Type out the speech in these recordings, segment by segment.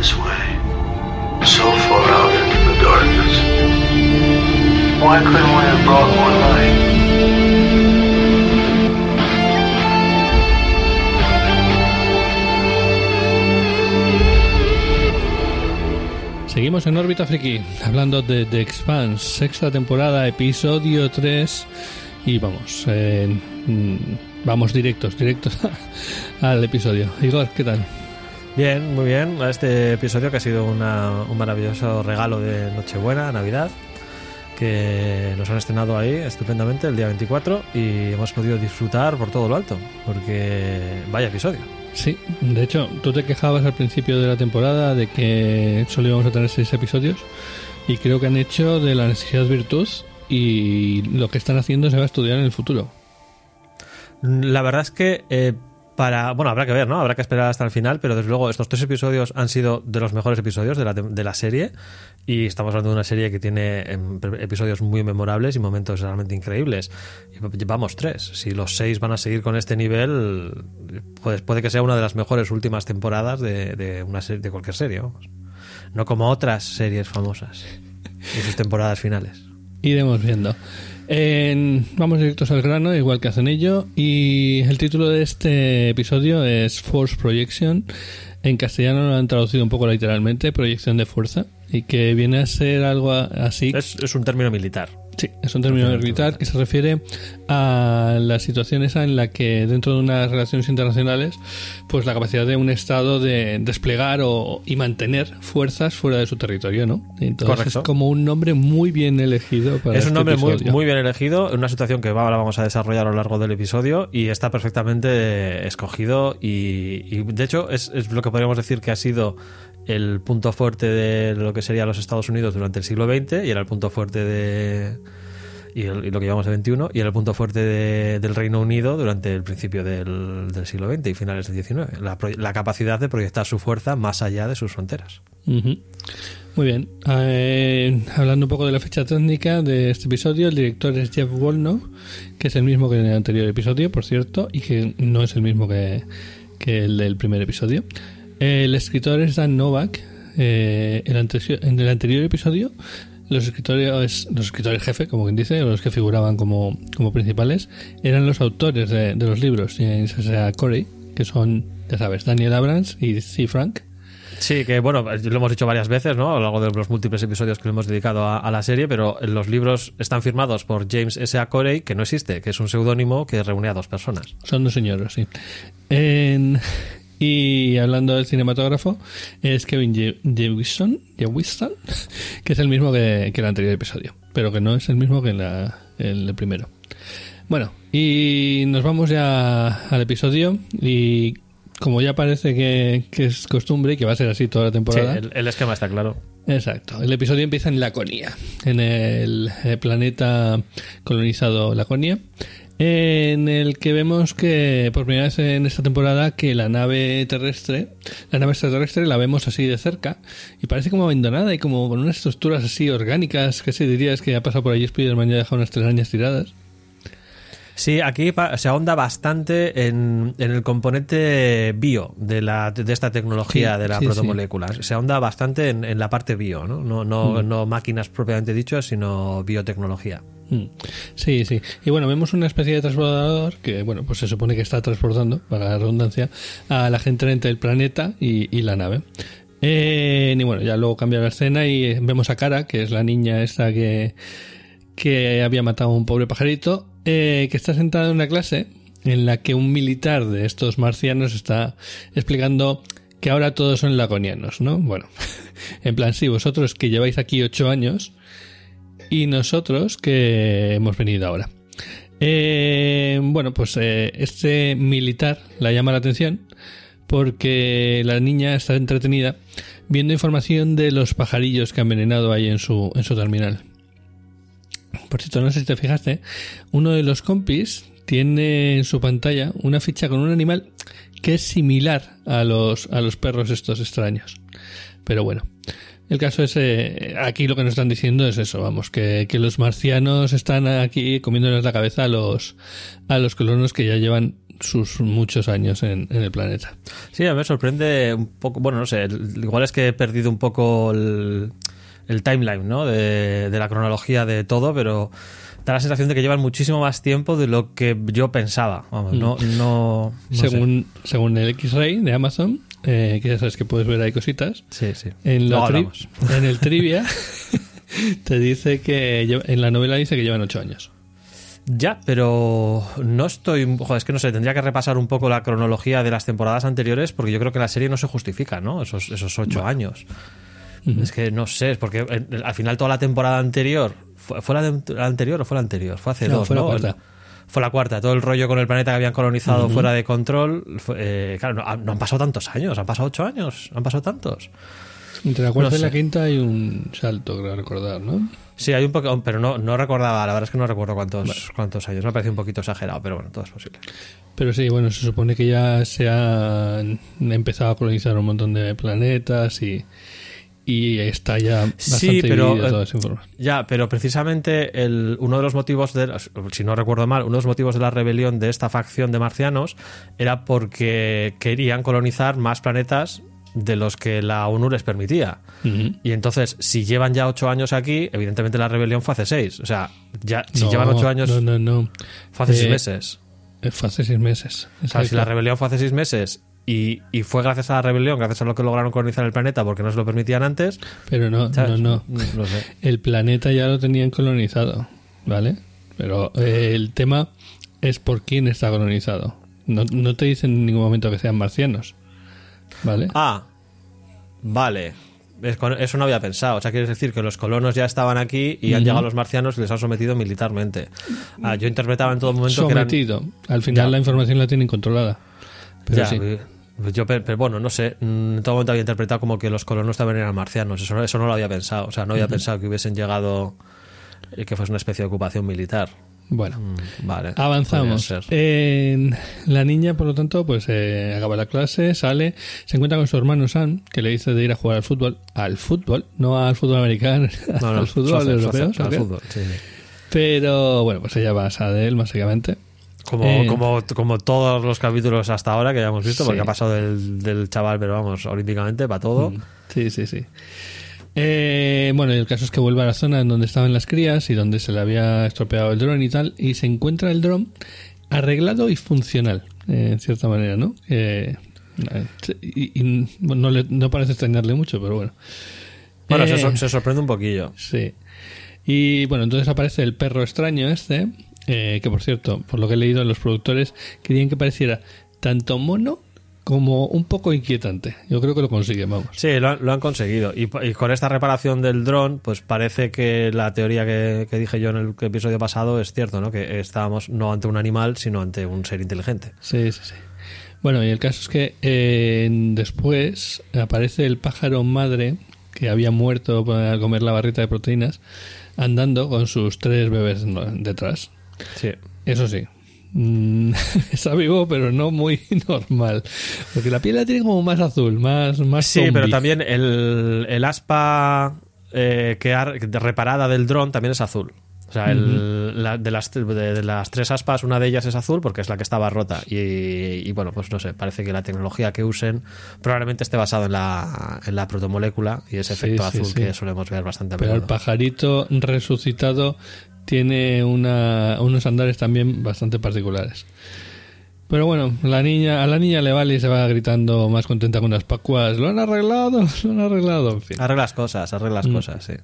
this way, so far out into the darkness. Why couldn't we have brought more light? Seguimos en órbita friki, hablando de The Expanse, sexta temporada, episodio 3. Y vamos, eh, mm, vamos directos, directos al episodio. Igor, ¿qué tal? Bien, muy bien. A Este episodio que ha sido una- un maravilloso regalo de Nochebuena, Navidad, que nos han estrenado ahí estupendamente el día 24 y hemos podido disfrutar por todo lo alto, porque vaya episodio. Sí, de hecho, tú te quejabas al principio de la temporada de que solo íbamos a tener seis episodios y creo que han hecho de la necesidad virtud y lo que están haciendo se va a estudiar en el futuro. La verdad es que eh, para. Bueno, habrá que ver, ¿no? Habrá que esperar hasta el final, pero desde luego estos tres episodios han sido de los mejores episodios de la, de la serie. Y estamos hablando de una serie que tiene em, episodios muy memorables y momentos realmente increíbles. Llevamos tres. Si los seis van a seguir con este nivel, pues puede que sea una de las mejores últimas temporadas de, de una serie, de cualquier serie, vamos. No como otras series famosas y sus temporadas finales. Iremos viendo. En- vamos directos al grano, igual que hacen ello. Y el título de este episodio es Force Projection. En castellano lo han traducido un poco literalmente, proyección de fuerza. Y que viene a ser algo así. Es, es un término militar. Sí, es un término militar que se refiere a la situación esa en la que dentro de unas relaciones internacionales, pues la capacidad de un Estado de desplegar o, y mantener fuerzas fuera de su territorio, ¿no? Entonces Correcto. es como un nombre muy bien elegido para Es un este nombre muy, muy bien elegido, una situación que ahora vamos a desarrollar a lo largo del episodio y está perfectamente escogido y, y, de hecho es, es lo que podríamos decir que ha sido el punto fuerte de lo que sería los Estados Unidos durante el siglo XX y era el punto fuerte de y, lo que llamamos el XXI y era el punto fuerte de- del Reino Unido durante el principio del, siglo XX y finales del XIX la, la capacidad de proyectar su fuerza más allá de sus fronteras. Muy bien. Eh, hablando un poco de la fecha técnica de este episodio, el director es Jeff Wolno, que es el mismo que en el anterior episodio, por cierto, y que no es el mismo que el del primer episodio. El escritor es Dan Novak. Eh, el en el anterior episodio, los escritores, los escritores jefe, como quien dice, o los que figuraban como, como principales, eran los autores de, de los libros, James S.A. Corey, que son, ya sabes, Daniel Abrams y C. Frank. Sí, que bueno, lo hemos dicho varias veces, ¿no? A lo largo de los múltiples episodios que le hemos dedicado a, a la serie, pero los libros están firmados por James S. A. Corey, que no existe, que es un seudónimo que reúne a dos personas. Son dos señoros, sí. En- y hablando del cinematógrafo, es Kevin Jewison, que es el mismo que, que el anterior episodio, pero que no es el mismo que la- el primero. Bueno, y nos vamos ya al episodio y como ya parece que, que es costumbre y que va a ser así toda la Sí, temporada. el, el esquema está claro. Exacto. El episodio empieza en Laconia, en el eh, planeta colonizado Laconia, en el que vemos que por primera vez en esta temporada que la nave terrestre, la nave extraterrestre la vemos así de cerca y parece como abandonada y como con unas estructuras así orgánicas, que se diría es que ha pasado por allí Spiderman y ha dejado unas telarañas tiradas. Sí, aquí se ahonda bastante en, en el componente bio de, la, de esta tecnología Sí, de la sí, protomolécula. Se ahonda bastante en, en la parte bio, ¿no? No, no, Mm. no máquinas propiamente dicho, sino biotecnología. Mm. Sí, sí. Y bueno, vemos una especie de transbordador que, bueno, pues se supone que está transportando, para la redundancia, a la gente entre el planeta y, y la nave. Eh, y bueno, ya luego cambia la escena y eh, vemos a Cara, que es la niña esta que, que había matado a un pobre pajarito, eh, que está sentada en una clase en la que un militar de estos marcianos está explicando que ahora todos son laconianos, ¿no? Bueno, en plan, sí, vosotros que lleváis aquí ocho años, y nosotros que hemos venido ahora. Eh, bueno, pues eh, este militar la llama la atención porque la niña está entretenida viendo información de los pajarillos que han envenenado ahí en su, en su terminal. Por cierto, no sé si te fijaste, uno de los compis tiene en su pantalla una ficha con un animal que es similar a los, a los perros estos extraños. Pero bueno, el caso es, eh, aquí lo que nos están diciendo es eso, vamos, que, que los marcianos están aquí comiéndoles la cabeza a los, a los colonos que ya llevan sus muchos años en, en el planeta. Sí, a mí me sorprende un poco, bueno, no sé, igual es que he perdido un poco el, el timeline, ¿no? De, de la cronología de todo, pero da la sensación de que llevan muchísimo más tiempo de lo que yo pensaba. Vamos, no, no, no sé. según, según el X-Ray de Amazon, eh, que ya sabes que puedes ver ahí cositas, Sí, sí. en, la en el trivia te dice que en la novela dice que llevan ocho años. Ya, pero no estoy. Joder, es que no sé, tendría que repasar un poco la cronología de las temporadas anteriores porque yo creo que la serie no se justifica, ¿no? Esos, esos ocho años. Es que no sé, es porque eh, al final toda la temporada anterior. ¿Fue, fue la, de- la anterior o fue la anterior? Fue hace No, dos, fue la ¿no? Fue la cuarta, todo el rollo con el planeta que habían colonizado fuera de control. fue- eh, claro, no, no han pasado tantos años, han pasado ocho años, han pasado tantos. Entre la cuarta No y la quinta hay un salto, creo recordar, ¿no? Sí, hay un poco, pero no, no recordaba, la verdad es que no recuerdo cuántos, cuántos años, me parece un poquito exagerado, pero bueno, todo es posible. Pero sí, bueno, se supone que ya se han empezado a colonizar un montón de planetas y, y está ya bastante Sí, pero, eh, toda esa información. Ya, pero precisamente el, uno de los motivos, de, si no recuerdo mal, uno de los motivos de la rebelión de esta facción de marcianos era porque querían colonizar más planetas de los que la ONU les permitía. Y entonces, si llevan ya ocho años aquí, evidentemente la rebelión fue hace seis. O sea, ya si No, llevan ocho años, No, no, no. fue hace seis Eh, meses. eh, Fue hace seis meses. O sea, si la rebelión fue hace seis meses y, y fue gracias a la rebelión, gracias a lo que lograron colonizar el planeta porque no se lo permitían antes, Pero no, ¿sabes? no, no. No sé. El planeta ya lo tenían colonizado, ¿vale? Pero eh, el tema es por quién está colonizado. No, no te dicen en ningún momento que sean marcianos, ¿vale? Ah, vale. Eso no había pensado. O sea, quieres decir que los colonos ya estaban aquí y han llegado los marcianos y les han sometido militarmente. Ah, yo interpretaba en todo momento que eran. Sometido. Al final Ya. la información la tienen controlada. Pero Ya, sí. Eh, yo, pe- pero bueno, no sé. mm, En todo momento había interpretado como que los colonos también eran marcianos. Eso, eso no lo había pensado. O sea, no había pensado que hubiesen llegado. eh, que fuese una especie de ocupación militar. Bueno. Mm, Vale. Avanzamos. la niña, por lo tanto, pues eh, acaba la clase, sale, se encuentra con su hermano Sam, que le dice de ir a jugar al fútbol. Al fútbol, no al fútbol americano, No, no, al fútbol europeo. al fútbol, sí. Pero bueno, pues ella pasa de él, básicamente. Como, Eh, como, como todos los capítulos hasta ahora que ya hemos visto, Sí. porque ha pasado del, del chaval, pero vamos, olímpicamente, para todo. Sí, sí, sí. Eh, bueno, el caso es que vuelve a la zona en donde estaban las crías y donde se le había estropeado el dron y tal, y se encuentra el dron arreglado y funcional, eh, en cierta manera, ¿no? Eh, y, y, bueno, no, le- no parece extrañarle mucho, pero bueno. Bueno, se, se sorprende un poquillo. Sí. Y bueno, entonces aparece el perro extraño este, eh, que por cierto, por lo que he leído, los productores querían que pareciera tanto mono como un poco inquietante. Yo creo que lo consiguen, vamos. Sí, lo, han- lo han conseguido. Y, y con esta reparación del dron, pues parece que la teoría que, que dije yo en el episodio pasado es cierto, ¿no? Que estábamos no ante un animal, sino ante un ser inteligente. Sí, sí, sí. Bueno, y el caso es que eh, después aparece el pájaro madre que había muerto al comer la barrita de proteínas, andando con sus tres bebés detrás. Sí. Eso sí. mm, Está vivo, pero no muy normal. Porque la piel la tiene como más azul, más, más Sí, zombie. pero también el, el aspa eh, que ha- reparada del dron también es azul. O sea, el- la- de, las, de, de las tres aspas, una de ellas es azul porque es la que estaba rota. Y, y, bueno, pues no sé, parece que la tecnología que usen probablemente esté basado en la, en la protomolécula y ese Sí, efecto azul sí. que solemos ver bastante a Pero el menudo. pajarito resucitado tiene una, unos andares también bastante particulares. Pero bueno, la niña, a la niña le vale y se va gritando más contenta con las pacuas. Lo han arreglado, lo han arreglado. En fin. Arreglas cosas, arreglas Mm. cosas, sí.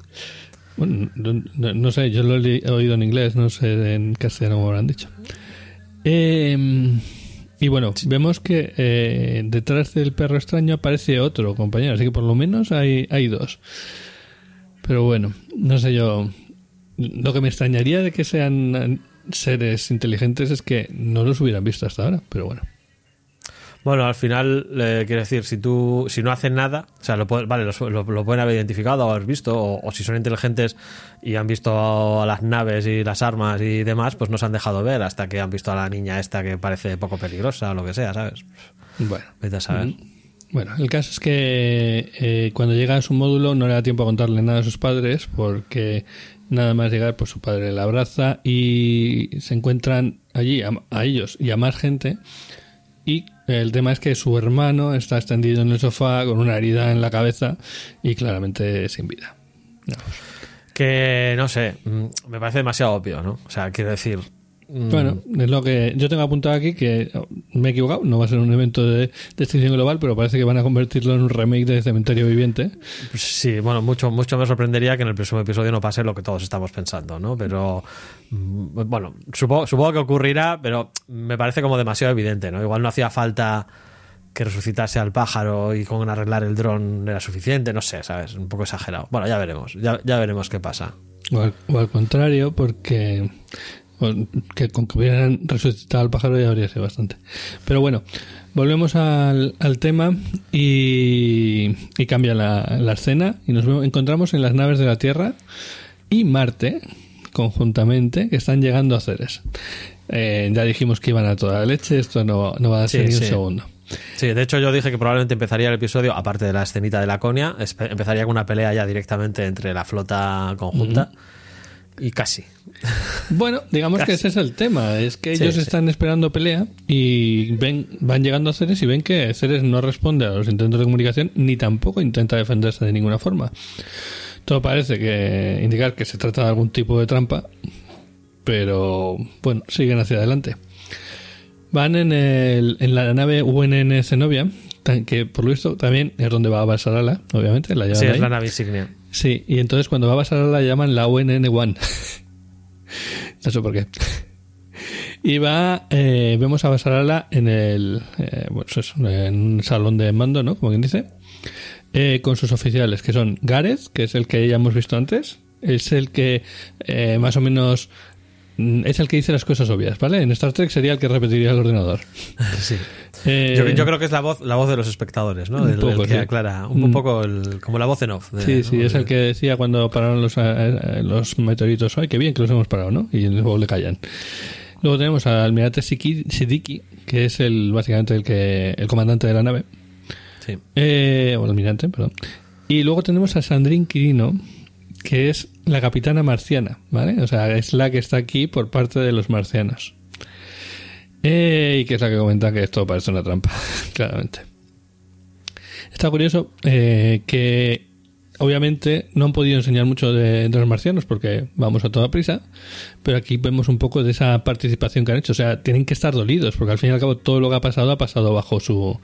Bueno, no, sé, yo lo he oído en inglés, no sé en castellano cómo lo han dicho. Eh, y bueno, vemos que eh, detrás del perro extraño aparece otro compañero, así que por lo menos hay, hay dos. Pero bueno, no sé yo. Lo que me extrañaría de que sean seres inteligentes es que no los hubieran visto hasta ahora, pero bueno. Bueno, al final, eh, quiero decir, si tú, si no hacen nada, o sea, lo, puede- vale, los- lo, lo pueden haber identificado o haber visto, o, o si son inteligentes y han visto a las naves y las armas y demás, pues no se han dejado ver hasta que han visto a la niña esta que parece poco peligrosa o lo que sea, ¿sabes? Bueno. Vete a saber. Bueno, el caso es que eh, cuando llega a su módulo no le da tiempo a contarle nada a sus padres porque nada más llegar pues su padre la abraza y se encuentran allí a, a ellos y a más gente. Y el tema es que su hermano está extendido en el sofá con una herida en la cabeza y claramente sin vida. Que no sé, mm, me parece demasiado obvio, ¿no? O sea, quiero decir. Mm, Bueno, es lo que yo tengo apuntado aquí que oh, me he equivocado, no va a ser un evento de, de extinción global, pero parece que van a convertirlo en un remake de Cementerio Viviente. Pues Sí, bueno, mucho, mucho me sorprendería que en el próximo episodio no pase lo que todos estamos pensando, ¿no? Pero, mm, bueno, supongo, supongo que ocurrirá, pero me parece como demasiado evidente, ¿no? Igual no hacía falta que resucitase al pájaro y con arreglar el dron era suficiente, no sé, ¿sabes? Un poco exagerado. Bueno, ya veremos, ya, ya veremos qué pasa. O al, o al contrario, porque que con que hubieran resucitado al pájaro ya habría sido bastante. Pero bueno, volvemos al, al tema y, y cambia la, la escena y nos vemos- encontramos en las naves de la Tierra y Marte conjuntamente que están llegando a Ceres. Eh, ya dijimos que iban a toda leche, esto no, no va a ser Sí, ni un segundo. Sí, de hecho yo dije que probablemente empezaría el episodio, aparte de la escenita de Laconia, empezaría con una pelea ya directamente entre la flota conjunta y casi. Bueno, digamos que ese es el tema, es que Sí, ellos sí. están esperando pelea y ven, van llegando a Ceres y ven que Ceres no responde a los intentos de comunicación ni tampoco intenta defenderse de ninguna forma. Todo parece que indicar que se trata de algún tipo de trampa, pero bueno, siguen hacia adelante. Van en, el, en la nave UNN Zenobia, que por lo visto también es donde va a Basarala, obviamente, la Sí, es ahí. la nave insignia. Sí, y entonces cuando va a pasar la llaman la UNN1. no sé por qué. Y va, eh, vemos a Basarala en el, eh, bueno, eso es, en un salón de mando, ¿no? Como quien dice, eh, con sus oficiales, que son Gareth, que es el que ya hemos visto antes, es el que eh, más o menos es el que dice las cosas obvias, ¿vale? En Star Trek sería el que repetiría el ordenador. Sí. Eh, Yo, yo creo que es la voz, la voz de los espectadores, ¿no? Un poco, el que sí. aclara, un Mm. poco el- como la voz en off. de- Sí, sí, ¿no? es el que decía cuando pararon los, eh, los meteoritos. ¡Ay, qué bien que los hemos parado, ¿no? Y luego le callan. Luego tenemos al almirante Siddiqui, que es el básicamente el que el comandante de la nave. Sí. Eh, o el almirante, perdón. Y luego tenemos a Sandrine Quirino, que es la capitana marciana, ¿vale? O sea, es la que está aquí por parte de los marcianos. Eh, y que es la que comenta que esto parece una trampa, claramente. Está curioso eh, que obviamente no han podido enseñar mucho de, de los marcianos porque vamos a toda prisa, pero aquí vemos un poco de esa participación que han hecho. O sea, tienen que estar dolidos porque al fin y al cabo todo lo que ha pasado ha pasado bajo su,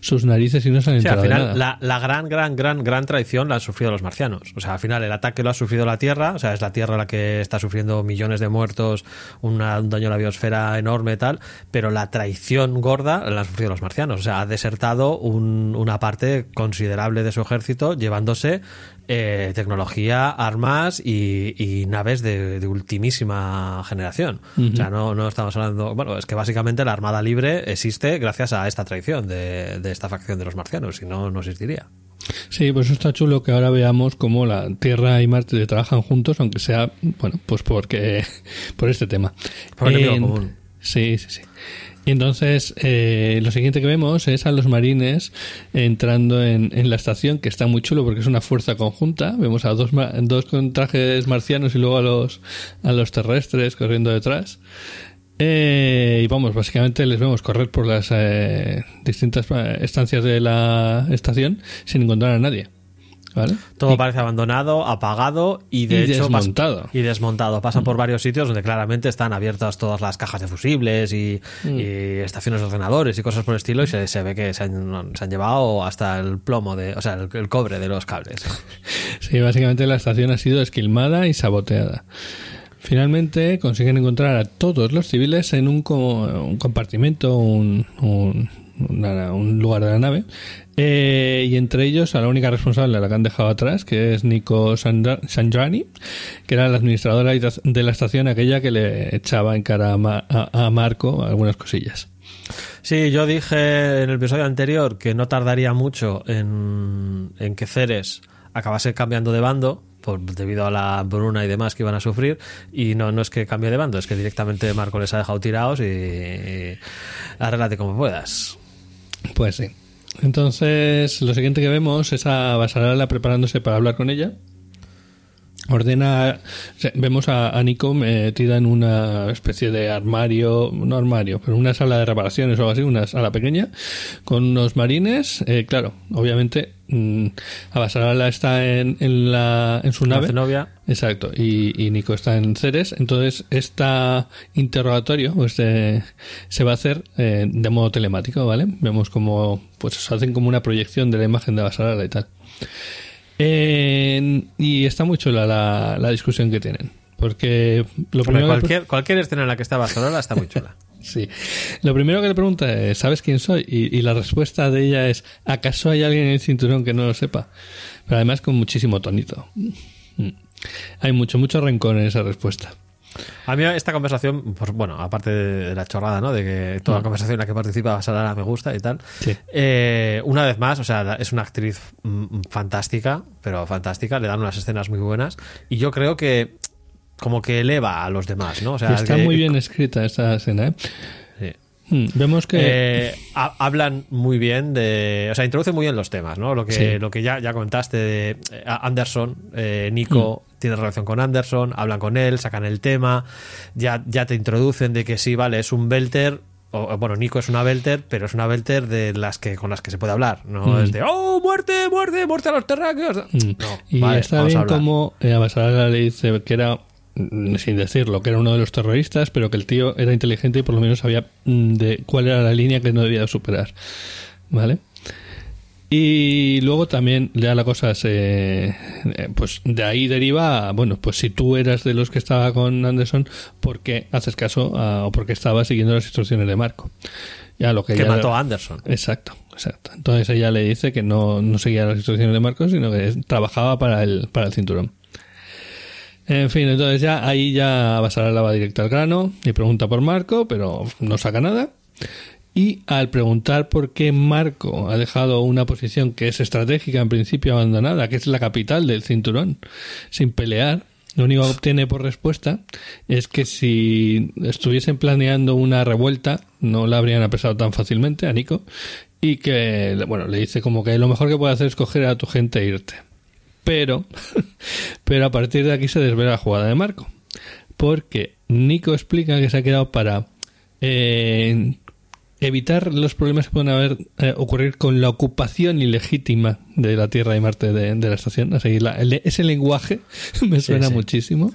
sus narices y no se han Sí, al enterado de final nada. la, la gran, gran, gran, gran traición la han sufrido los marcianos. O sea, al final el ataque lo ha sufrido la Tierra, o sea, es la Tierra la que está sufriendo millones de muertos, una- un daño a la biosfera enorme y tal, pero la traición gorda la han sufrido los marcianos. O sea, ha desertado un- una parte considerable de su ejército llevándose eh, tecnología, armas y, y naves de, de ultimísima generación. O sea, no, no estamos hablando... Bueno, es que básicamente la Armada Libre existe gracias a esta traición de, de esta facción de los marcianos, si no, no existiría. Sí, pues eso está chulo que ahora veamos cómo la Tierra y Marte trabajan juntos, aunque sea, bueno, pues porque por este tema. Por el En- común. Sí, sí, sí. Y entonces eh, lo siguiente que vemos es a los marines entrando en, la estación, que está muy chulo porque es una fuerza conjunta. Vemos a dos, dos con trajes marcianos y luego a los, a los terrestres corriendo detrás. Eh, y vamos, básicamente les vemos correr por las eh, distintas eh, estancias de la estación sin encontrar a nadie. ¿Vale? Todo parece abandonado, apagado y de Y hecho pas- desmontado. y desmontado. Pasan por varios sitios donde claramente están abiertas todas las cajas de fusibles y, Mm. y estaciones de ordenadores y cosas por el estilo y se, se ve que se han, se han llevado hasta el plomo de, o sea, el, el cobre de los cables. Sí, básicamente la estación ha sido esquilmada y saboteada. Finalmente consiguen encontrar a todos los civiles en un, co- un compartimento, un, un, una- un lugar de la nave, eh, y entre ellos a la única responsable, a la que han dejado atrás, que es Nico Sandra- Sandrani, que era la administradora de la estación, aquella que le echaba en cara a, Ma- a- a Marco algunas cosillas. Sí, yo dije en el episodio anterior que no tardaría mucho en, en que Ceres acabase cambiando de bando por, debido a la bruna y demás que iban a sufrir y no, no es que cambie de bando, es que directamente Marco les ha dejado tirados y, y arréglate como puedas. Pues sí. Entonces, lo siguiente que vemos es a Basarala preparándose para hablar con ella. Ordena vemos a, a Nico metida en una especie de armario no armario pero una sala de reparaciones o algo así una sala pequeña con unos marines eh, claro obviamente mm, Abasarala está en, en la en su La nave. Zenobia. exacto y, y Nico está en Ceres. Entonces este interrogatorio pues eh, se va a hacer eh, de modo telemático vale vemos como pues hacen como una proyección de la imagen de Abasarala y tal eh, y está muy chula la, la discusión que tienen. Porque lo primero, cualquier, cualquier escena en la que está Barcelona está muy chula. sí, lo primero que le pregunta es, ¿sabes quién soy? Y, y la respuesta de ella es, ¿acaso hay alguien en el cinturón que no lo sepa? Pero además con muchísimo tonito. Mm. Hay mucho, mucho rencor en esa respuesta. A mí esta conversación, pues, bueno, aparte de la chorrada, ¿no? De que toda la conversación en la que participa Sarara me gusta y tal. Mm. Sí. Eh, una vez más, o sea, es una actriz mm, fantástica, pero fantástica, le dan unas escenas muy buenas. Y yo creo que como que eleva a los demás, ¿no? O sea, está que- muy bien escrita esa escena, ¿eh? Sí. Mm, Vemos que... Eh, ha- hablan muy bien de. O sea, introducen muy bien los temas, ¿no? Lo que, Sí. lo que ya, ya comentaste de eh, Anderson, eh, Nico Mm. tiene relación con Anderson, hablan con él, sacan el tema, ya, ya te introducen de que sí, vale, es un Belter. O, bueno, Nico es una Belter, pero es una Belter de las que con las que se puede hablar. No Mm. es de ¡Oh, muerte, muerte, muerte a los terráqueos! Mm. No, y vale, está bien como eh, le dice que era, sin decirlo, que era uno de los terroristas, pero que el tío era inteligente y por lo menos sabía mm, de cuál era la línea que no debía superar. ¿Vale? Y luego también ya la cosa se... eh, Pues de ahí deriva, bueno, pues si tú eras de los que estaba con Anderson, ¿por qué haces caso a- o por qué estabas siguiendo las instrucciones de Marco? Ya lo que, Que ella- mató a Anderson. Exacto, exacto. Entonces ella le dice que no, no seguía las instrucciones de Marcos, sino que trabajaba para el, para el cinturón. En fin, entonces ya ahí ya Basarala va directo al grano y pregunta por Marco, pero no saca nada. Y al preguntar por qué Marco ha dejado una posición que es estratégica en principio abandonada, que es la capital del cinturón, sin pelear, lo único que obtiene por respuesta es que si estuviesen planeando una revuelta, no la habrían apresado tan fácilmente a Nico. Y que, bueno, le dice como que lo mejor que puede hacer es coger a tu gente e irte. Pero, pero a partir de aquí se desvela la jugada de Marco. Porque Nico explica que se ha quedado para eh, evitar los problemas que pueden haber eh, ocurrir con la ocupación ilegítima de la Tierra y Marte de, de la estación. Así la- el- ese lenguaje me suena sí. muchísimo.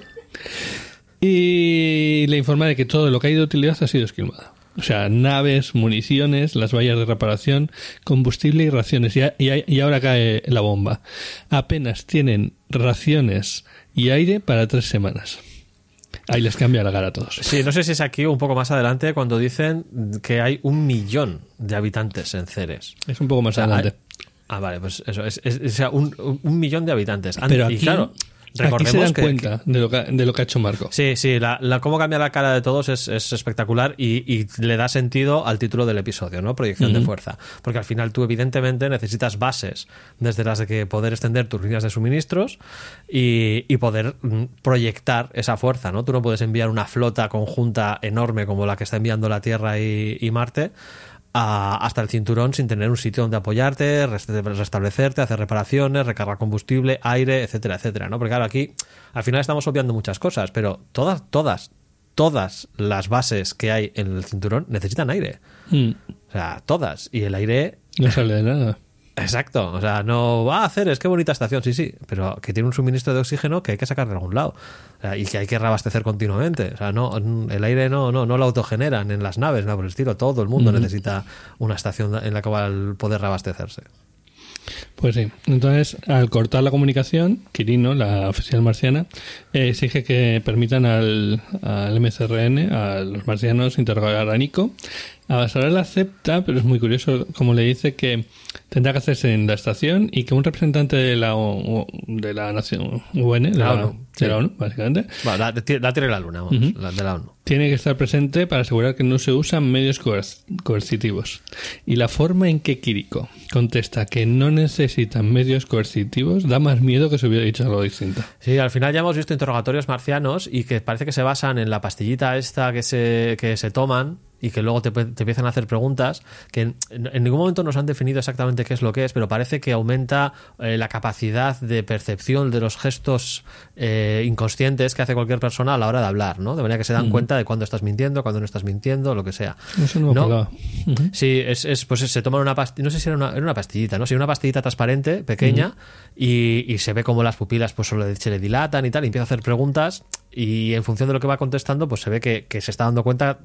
Y le informa de que todo lo que ha ido de utilidad ha sido esquilmado. O sea, naves, municiones, las vallas de reparación, combustible y raciones. Y, y ahora cae la bomba. Apenas tienen raciones y aire para tres semanas. Ahí les cambia la cara a todos. Sí, no sé si es aquí o un poco más adelante cuando dicen que hay un millón de habitantes en Ceres. Es un poco más O sea, adelante. hay- ah, vale, pues eso, es, es- o sea, un, un millón de habitantes. An- Pero y aquí, claro, aquí recordemos se dan que- cuenta de, lo que, de lo que ha hecho Marco. Sí, sí, la, la- cómo cambia la cara de todos es, es espectacular y, y le da sentido al título del episodio, ¿no? Proyección de fuerza. Porque al final tú, evidentemente, necesitas bases desde las de que poder extender tus líneas de suministros y, y poder mm, proyectar esa fuerza, ¿no? Tú no puedes enviar una flota conjunta enorme como la que está enviando la Tierra y, y Marte. A- hasta el cinturón sin tener un sitio donde apoyarte, rest- restablecerte, hacer reparaciones, recargar combustible, aire, etcétera, etcétera, ¿no? Porque claro, aquí al final estamos obviando muchas cosas, pero todas, todas, todas las bases que hay en el cinturón necesitan aire. Mm, O sea, todas. Y el aire no sale de nada. Exacto, o sea, no va a hacer, es que bonita estación, sí, sí, pero que tiene un suministro de oxígeno que hay que sacar de algún lado o sea, y que hay que reabastecer continuamente. O sea, no, el aire no, no, no lo autogeneran en las naves, nada por el estilo. Todo el mundo necesita una estación en la cual poder reabastecerse. Pues sí. Entonces, al cortar la comunicación, Quirino, la oficial marciana, eh, exige que permitan al, al MCRN, a los marcianos, interrogar a Nico. Abasarala acepta, pero es muy curioso como le dice que tendrá que hacerse en la estación y que un representante de la, O- de la Nación UN, de La la, ONU, de la. ONU, básicamente, Bueno, la, la tiene la luna, vamos, la de la ONU. tiene que estar presente para asegurar que no se usan medios coer- coercitivos. Y la forma en que Kiriko contesta que no necesitan medios coercitivos da más miedo que se hubiera dicho algo distinto. Sí, al final ya hemos visto interrogatorios marcianos y que parece que se basan en la pastillita esta que se, que se toman y que luego te, te empiezan a hacer preguntas que en, en ningún momento nos han definido exactamente qué es lo que es, pero parece que aumenta eh, la capacidad de percepción de los gestos eh, inconscientes que hace cualquier persona a la hora de hablar, ¿no? De manera que se dan cuenta de cuándo estás mintiendo, cuándo no estás mintiendo, lo que sea. Eso no. Sí, es, es, pues se toman una pastilla, no sé si era una, era una pastillita, ¿no? Sí, una pastillita transparente, pequeña, y, y se ve como las pupilas pues solo se le dilatan y tal, y empieza a hacer preguntas, y en función de lo que va contestando, pues se ve que, que se está dando cuenta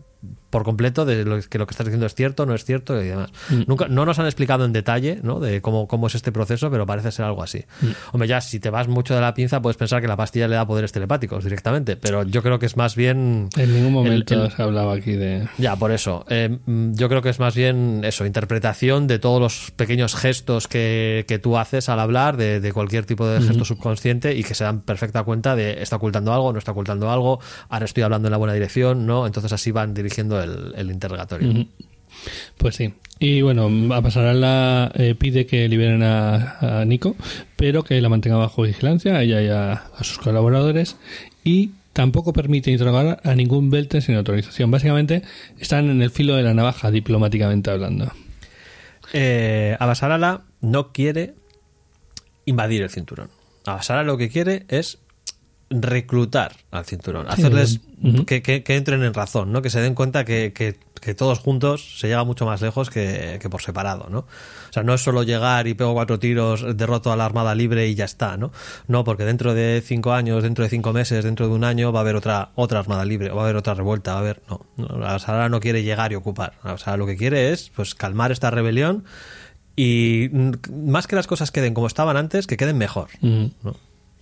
por completo de lo que lo que estás diciendo es cierto, no es cierto y demás. Nunca, no nos han explicado en detalle, ¿no? De cómo, cómo es este proceso, pero parece ser algo así. Hombre, ya si te vas mucho de la pinza, puedes pensar que la pastilla le da poderes telepáticos directamente, pero yo creo que es más bien En ningún momento el- se hablaba aquí de. ya, por eso. Eh, mm, yo creo que es más bien eso, interpretación de todos los pequeños gestos que, que tú haces al hablar, de, de cualquier tipo de gesto subconsciente y que se dan perfecta cuenta de está ocultando algo, no está ocultando algo, ahora estoy hablando en la buena dirección, ¿no? Entonces así van dirigiendo el, el interrogatorio. Pues sí. Y bueno, a eh, pide que liberen a, a Nico, pero que la mantenga bajo vigilancia, a ella y a, a sus colaboradores. Y tampoco permite interrogar a ningún Belte sin autorización. Básicamente están en el filo de la navaja, diplomáticamente hablando. Eh, Abasarala no quiere invadir el cinturón. Abasarala lo que quiere es reclutar al cinturón, hacerles que, que- que entren en razón, ¿no? que se den cuenta que, que- todos juntos se llega mucho más lejos que, que por separado. ¿no? O sea, no es solo llegar y pego cuatro tiros, derroto a la Armada Libre y ya está. No, no porque dentro de cinco años, dentro de cinco meses, dentro de un año va a haber otra, otra Armada Libre, va a haber otra revuelta, va a haber... No, no Abasarala no quiere llegar y ocupar. O sea, lo que quiere es pues calmar esta rebelión y mm, más que las cosas queden como estaban antes, que queden mejor. ¿no?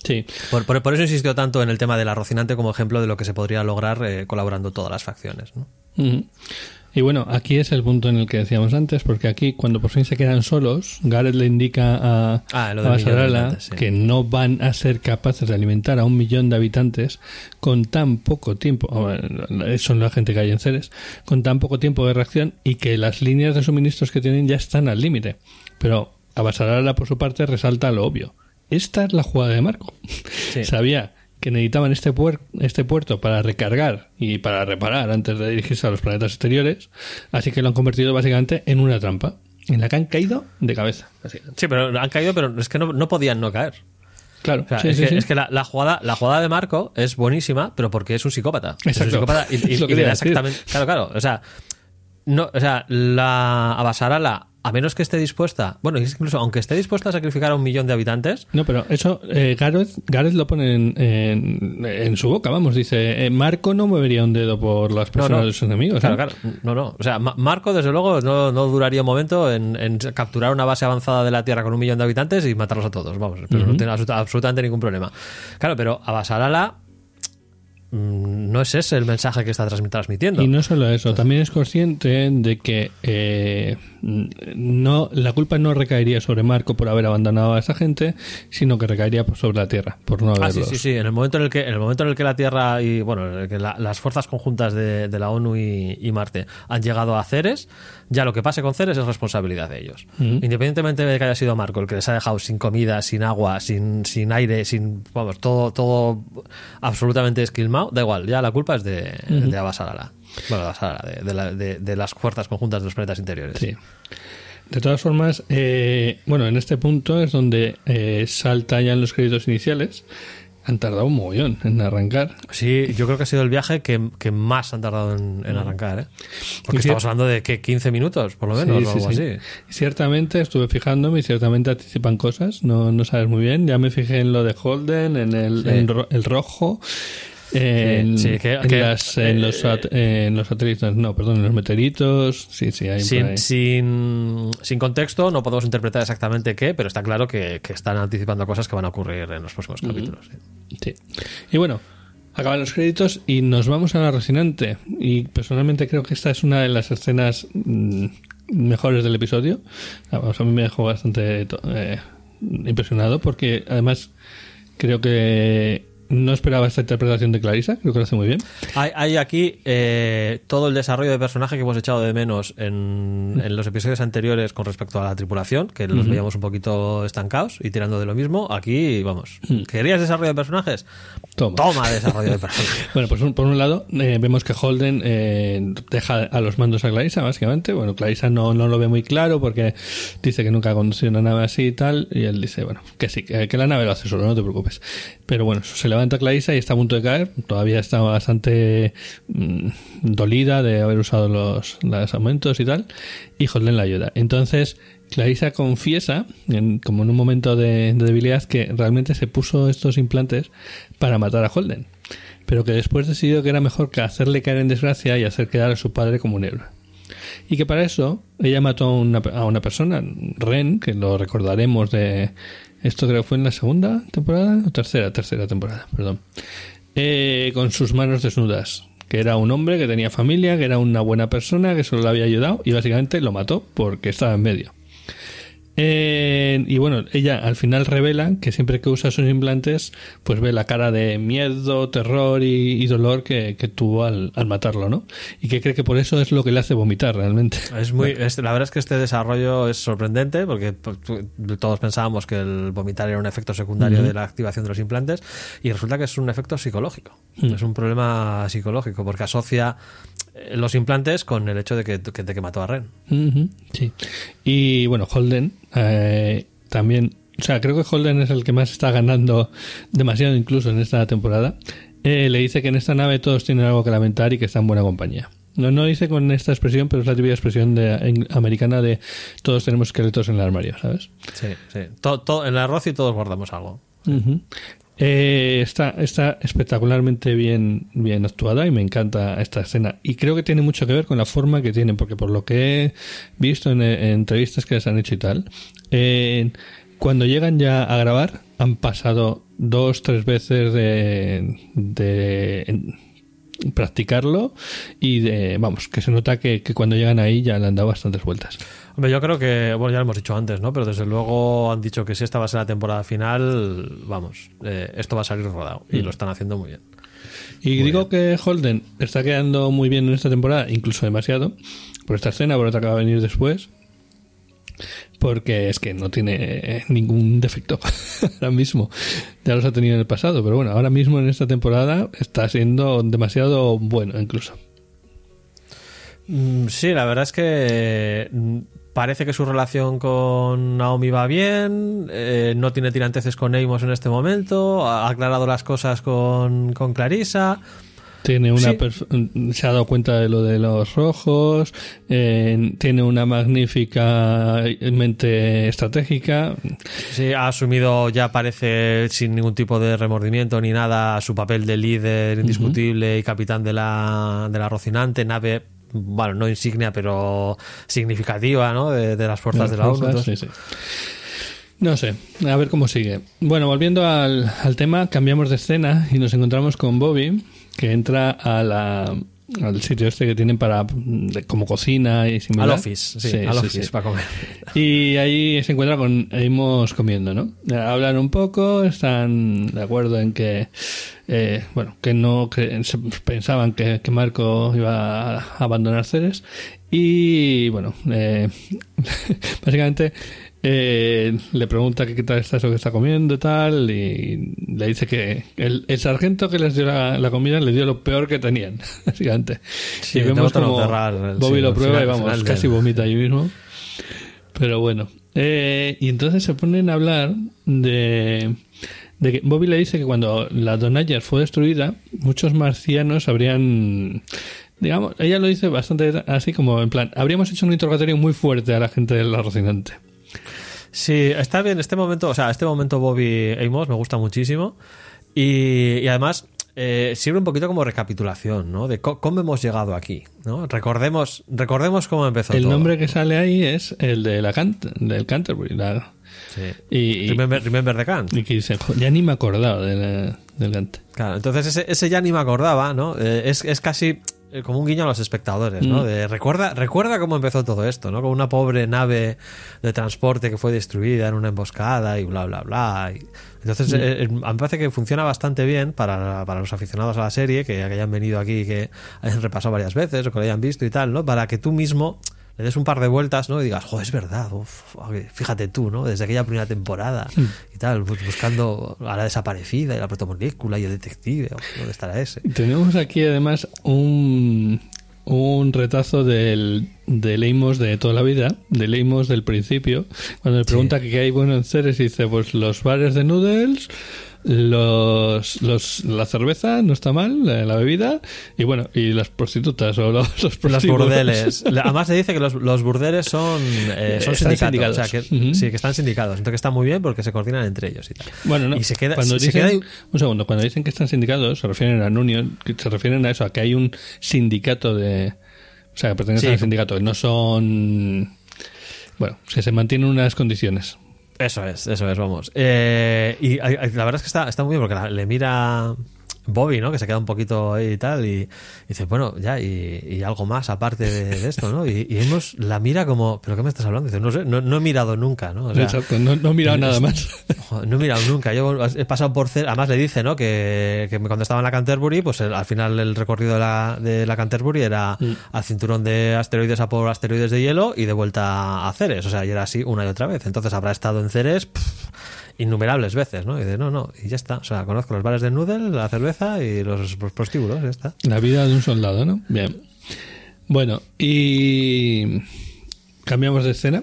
Sí. Por, por- por eso insistió tanto en el tema del arrocinante como ejemplo de lo que se podría lograr eh, colaborando todas las facciones. ¿no? Y bueno, aquí es el punto en el que decíamos antes, porque aquí cuando por fin se quedan solos, Gareth le indica a, Ah, a Basarala sí. que no van a ser capaces de alimentar a un millón de habitantes con tan poco tiempo, eh, son la gente que hay en Ceres, con tan poco tiempo de reacción y que las líneas de suministros que tienen ya están al límite. Pero a Basarala, por su parte, resalta lo obvio. Esta es la jugada de Marco. Sí. Sabía que necesitaban este, puer- este puerto para recargar y para reparar antes de dirigirse a los planetas exteriores, así que lo han convertido básicamente en una trampa, en la que han caído de cabeza. Sí, pero han caído, pero es que no, no podían no caer. Claro, O sea, sí, es, sí, que, sí. es que la, la jugada, la jugada de Marco es buenísima, pero porque es un psicópata. Es un Exacto. psicópata y, le da exactamente. Claro, claro. O sea, no, o sea, la Abasarala, a menos que esté dispuesta, bueno, incluso aunque esté dispuesta a sacrificar a un millón de habitantes, No, pero eso eh, Gareth, Gareth lo pone en, en- en su boca, vamos, dice, eh, Marco no movería un dedo por las personas no. de sus enemigos. Claro, ¿eh? claro. No, no. O sea, Ma- Marco, desde luego, no, no duraría un momento en, en capturar una base avanzada de la Tierra con un millón de habitantes y matarlos a todos. Vamos, pero no tiene absoluta- absolutamente ningún problema. Claro, pero Abasarala no es ese el mensaje que está transmi- transmitiendo. Y no solo eso, también es consciente de que eh, no la culpa no recaería sobre Marco por haber abandonado a esa gente, sino que recaería sobre la Tierra por no Ah, sí, haberlos. sí, sí. En el momento en el que, en el momento en el que la Tierra y bueno, en el que la- las fuerzas conjuntas de, de la ONU y, y Marte han llegado a Ceres, ya lo que pase con Ceres es responsabilidad de ellos. Independientemente de que haya sido Marco el que les ha dejado sin comida, sin agua, sin, sin aire, sin vamos, todo, todo absolutamente esquilmado, da igual, ya la culpa es de, de Abasarala. Bueno, de Abasarala, de, de la- de- de las fuerzas conjuntas de los planetas interiores. Sí. De todas formas, eh, bueno, en este punto es donde eh, salta ya en los créditos iniciales. Han tardado un mogollón en arrancar. Sí, yo creo que ha sido el viaje que, que más han tardado en, en arrancar, ¿eh? Porque Y estamos hablando de que 15 minutos, por lo menos, Sí, o sí, algo sí. así. Ciertamente estuve fijándome y ciertamente anticipan cosas. No, no sabes muy bien. Ya me fijé en lo de Holden, en el, en ro- el rojo. En, Sí, que- en que- las- en los, eh, sat- en los satélites, no, perdón, en los meteoritos. Sí, sí, hay Sin, sin, sin contexto, no podemos interpretar exactamente qué, pero está claro que, que están anticipando cosas que van a ocurrir en los próximos capítulos. sí. Sí. Y bueno, acaban los créditos y nos vamos a la Rocinante. Y personalmente creo que esta es una de las escenas mm, mejores del episodio. Ah, vamos, a mí me dejó bastante eh, impresionado porque además creo que no esperaba esta interpretación de Clarisa, creo que lo hace muy bien. Hay, hay aquí eh, todo el desarrollo de personaje que hemos echado de menos en, en los episodios anteriores con respecto a la tripulación, que los veíamos un poquito estancados y tirando de lo mismo. Aquí, vamos, ¿querías desarrollo de personajes? Toma. Toma desarrollo de personajes. Bueno, pues un- por un lado eh, vemos que Holden eh, deja a los mandos a Clarissa, básicamente. Bueno, Clarissa no, no lo ve muy claro porque dice que nunca ha conducido una nave así y tal. Y él dice, bueno, que sí, que, que la nave lo hace solo, no te preocupes. Pero bueno, se levanta Clarissa y está a punto de caer. Todavía está bastante mm, dolida de haber usado los, los aumentos y tal. Y Holden la ayuda. Entonces, Clarissa confiesa, en- como en un momento de, de debilidad, que realmente se puso estos implantes para matar a Holden pero que después decidió que era mejor que hacerle caer en desgracia y hacer quedar a su padre como un héroe. Y que para eso ella mató a una, a una persona, Ren, que lo recordaremos de... Esto creo que fue en la segunda temporada, o tercera, tercera temporada, perdón. Eh, con sus manos desnudas. Que era un hombre que tenía familia, que era una buena persona, que solo le había ayudado y básicamente lo mató porque estaba en medio. Eh, y bueno, ella al final revela que siempre que usa sus implantes, pues ve la cara de miedo, terror y, y dolor que, que tuvo al, al matarlo, ¿no? Y que cree que por eso es lo que le hace vomitar realmente. Es muy, es- la verdad es que este desarrollo es sorprendente porque todos pensábamos que el vomitar era un efecto secundario de la activación de los implantes y resulta que es un efecto psicológico. Es un problema psicológico porque asocia los implantes con el hecho de que, que- de que mató a Ren. Sí. Y bueno, Holden eh, también, o sea, creo que Holden es el que más está ganando demasiado incluso en esta temporada. Eh, le dice que en esta nave todos tienen algo que lamentar y que está en buena compañía. No, no dice con esta expresión, pero es la típica expresión de, en- americana de todos tenemos esqueletos en el armario, ¿sabes? Sí, sí. En el arroz y todos guardamos algo. Eh, está, está espectacularmente bien, bien actuada y me encanta esta escena. Y creo que tiene mucho que ver con la forma que tienen, porque por lo que he visto en, en entrevistas que les han hecho y tal, eh, cuando llegan ya a grabar, han pasado dos, tres veces de, practicarlo y de, vamos, que se nota que, que cuando llegan ahí ya le han dado bastantes vueltas. Hombre, yo creo que, bueno, ya lo hemos dicho antes, ¿no? Pero desde luego han dicho que si esta va a ser la temporada final, vamos, eh, esto va a salir rodado. Y lo están haciendo muy bien. Y digo que Holden está quedando muy bien en esta temporada, incluso demasiado, por esta escena, por otra que va a venir después, porque es que no tiene ningún defecto ahora mismo. Ya los ha tenido en el pasado, pero bueno, ahora mismo en esta temporada está siendo demasiado bueno incluso. Mm, Sí, la verdad es que mm, parece que su relación con Naomi va bien, eh, no tiene tiranteces con Amos en este momento, ha aclarado las cosas con, con Clarissa. Tiene una Sí. perf- se ha dado cuenta de lo de los rojos, eh, tiene una magnífica mente estratégica. Sí, ha asumido ya parece sin ningún tipo de remordimiento ni nada su papel de líder indiscutible y capitán de la, de la Rocinante, nave, bueno, no insignia, pero significativa, ¿no? De, de las fuerzas de la ONU. Fuerzas, entonces- sí, sí. No sé, a ver cómo sigue. Bueno, volviendo al, al tema, cambiamos de escena y nos encontramos con Bobby, que entra a la, al sitio este que tienen para como cocina y similar. Al office, sí, al office sí. para comer. Y ahí se encuentra con Amos comiendo, ¿no? Eh, Hablan un poco, están de acuerdo en que, eh, bueno, que no que se pensaban que, que Marco iba a abandonar Ceres. Y bueno, eh, básicamente eh, le pregunta que qué tal está eso que está comiendo y tal. Y le dice que el, el sargento que les dio la, la comida le dio lo peor que tenían, básicamente. Sí, y vemos como cerrar Bobby sí, lo prueba final- y vamos, casi del- vomita allí mismo. Pero bueno. Eh, y entonces se ponen a hablar de, de que Bobby le dice que cuando la Donager fue destruida, muchos marcianos habrían. Digamos, ella lo dice bastante así como en plan, habríamos hecho un interrogatorio muy fuerte a la gente de la Rocinante. Sí, está bien. Este momento, o sea, este momento Bobby Amos me gusta muchísimo. Y, y además eh, sirve un poquito como recapitulación, ¿no? De cómo hemos llegado aquí, ¿no? Recordemos, recordemos cómo empezó El todo. nombre que sale ahí es el de la Cant del Canterbury. la- Sí. y, Remember, Remember the Kant. y que dice, "Jo, ya ni me acordaba de la- del Cant. Claro, entonces ese, ese ya ni me acordaba, ¿no? Eh, es, es casi como un guiño a los espectadores, ¿no? Mm. De, recuerda, recuerda cómo empezó todo esto, ¿no? Con una pobre nave de transporte que fue destruida en una emboscada y bla, bla, bla. y- entonces, Mm. eh, eh, a mí me parece que funciona bastante bien para, para los aficionados a la serie, que, que hayan venido aquí, que hayan repasado varias veces o que lo hayan visto y tal, ¿no? Para que tú mismo le des un par de vueltas, ¿no? Y digas, joder, es verdad, uf, fíjate tú, ¿no? Desde aquella primera temporada y tal, bu- buscando a la desaparecida y la protomolécula y el detective, ¿dónde estará ese? Tenemos aquí además un, un retazo del, del Amos de toda la vida, del Amos del principio, cuando le pregunta que qué hay bueno en Ceres y dice, pues los bares de noodles, los, los la cerveza no está mal, la, la bebida, y bueno, y las prostitutas o los, los burdeles. Le- Además se dice que los, los burdeles son, eh, son sindicatos. sindicados. O sea, que. Sí, que están sindicados. Entonces que está muy bien porque se coordinan entre ellos y tal. Bueno, no. Y se queda, cuando se dicen, queda un segundo, cuando dicen que están sindicados, se refieren a union, se refieren a eso, a que hay un sindicato de, o sea, que pertenecen Sí. al sindicato, no son, bueno, que se mantienen unas condiciones. Eso es, eso es, vamos. Eh, y la verdad es que está, está muy bien porque la- le mira Bobby, ¿no? Que se queda un poquito ahí y tal. Y, y dice, bueno, ya, y, y algo más aparte de, de esto, ¿no? Y, y Amos la mira como, ¿pero qué me estás hablando? Dice, no sé, no, no he mirado nunca, ¿no? O sea, Exacto, no, no he mirado nada más. No he mirado nunca. Yo he pasado por. Además, le dice, ¿no? Que, que cuando estaba en la Canterbury, pues el- al final el recorrido de la, de la Canterbury era al cinturón de asteroides a por asteroides de hielo y de vuelta a Ceres. O sea, y era así una y otra vez. Entonces habrá estado en Ceres pff, innumerables veces, ¿no? Y de no, no, y ya está. O sea, conozco los bares de noodle, la cerveza y los prostíbulos, ya está. La vida de un soldado, ¿no? Bien. Bueno, y cambiamos de escena.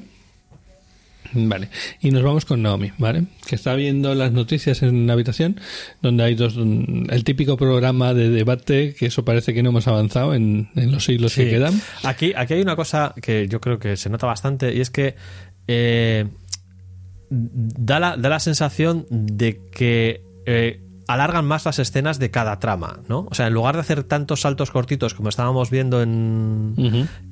Vale, y nos vamos con Naomi, ¿vale? Que está viendo las noticias en una habitación donde hay dos. El típico programa de debate, que eso parece que no hemos avanzado en, en los siglos que quedan. Aquí, aquí hay una cosa que yo creo que se nota bastante y es que eh, da, la, da la sensación de que eh, alargan más las escenas de cada trama, ¿no? O sea, en lugar de hacer tantos saltos cortitos como estábamos viendo en,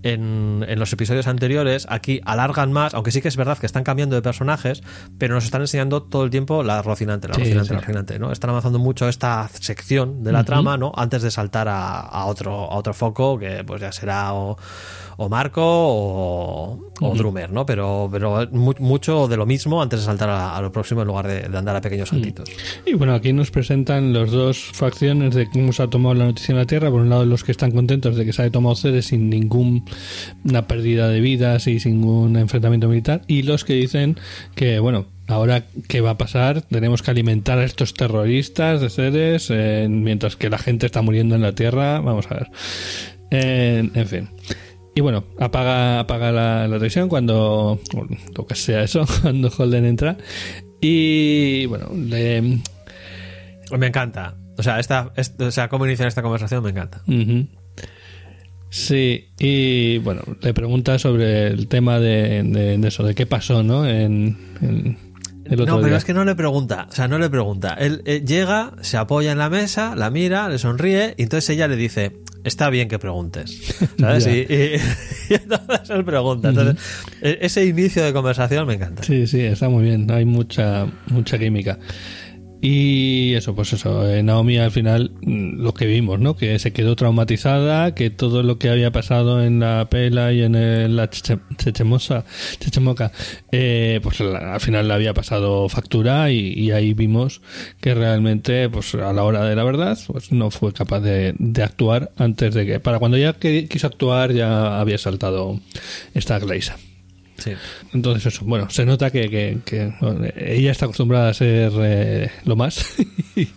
en, en los episodios anteriores, aquí alargan más, aunque sí que es verdad que están cambiando de personajes, pero nos están enseñando todo el tiempo la Rocinante, la Sí, Rocinante, sí. la Rocinante, ¿no? Están avanzando mucho esta sección de la trama, ¿no? Antes de saltar a, a otro, a otro foco que pues ya será o, o Marco o, o Drummer, ¿no? Pero, pero mu- mucho de lo mismo antes de saltar a, a lo próximo en lugar de, de andar a pequeños saltitos. Y bueno, aquí nos presentan los dos facciones de cómo se ha tomado la noticia en la Tierra. Por un lado, los que están contentos de que se haya tomado Ceres sin ninguna pérdida de vidas y sin ningún enfrentamiento militar. Y los que dicen que, bueno, ahora qué va a pasar, tenemos que alimentar a estos terroristas de Ceres eh, mientras que la gente está muriendo en la Tierra. Vamos a ver. Eh, en fin. Y bueno, apaga, apaga la, la televisión cuando, lo que sea eso, cuando Holden entra. Y bueno, le, Me encanta. O sea, esta, est- o sea, cómo iniciar esta conversación me encanta. Sí, y bueno, le pregunta sobre el tema de, de- de eso, de qué pasó, ¿no? En, en el otro no, pero día. es que no le pregunta. O sea, no le pregunta. Él eh, llega, se apoya en la mesa, la mira, le sonríe y entonces ella le dice, está bien que preguntes. ¿Sabes? Y, y- y entonces él pregunta. Entonces, e- ese inicio de conversación me encanta. Sí, sí, está muy bien, hay mucha, mucha química. Y eso, pues eso, eh, Naomi al final mm, lo que vimos, ¿no? Que se quedó traumatizada, que todo lo que había pasado en la pela y en el- la cheche- chechemosa, chechemoca, eh, pues al final le había pasado factura y, y ahí vimos que realmente, pues a la hora de la verdad, pues no fue capaz de, de actuar antes de que, para cuando ya quiso actuar ya había saltado esta Gleisa. Sí. Entonces eso, bueno, se nota que, que- ella está acostumbrada a ser eh, lo más y,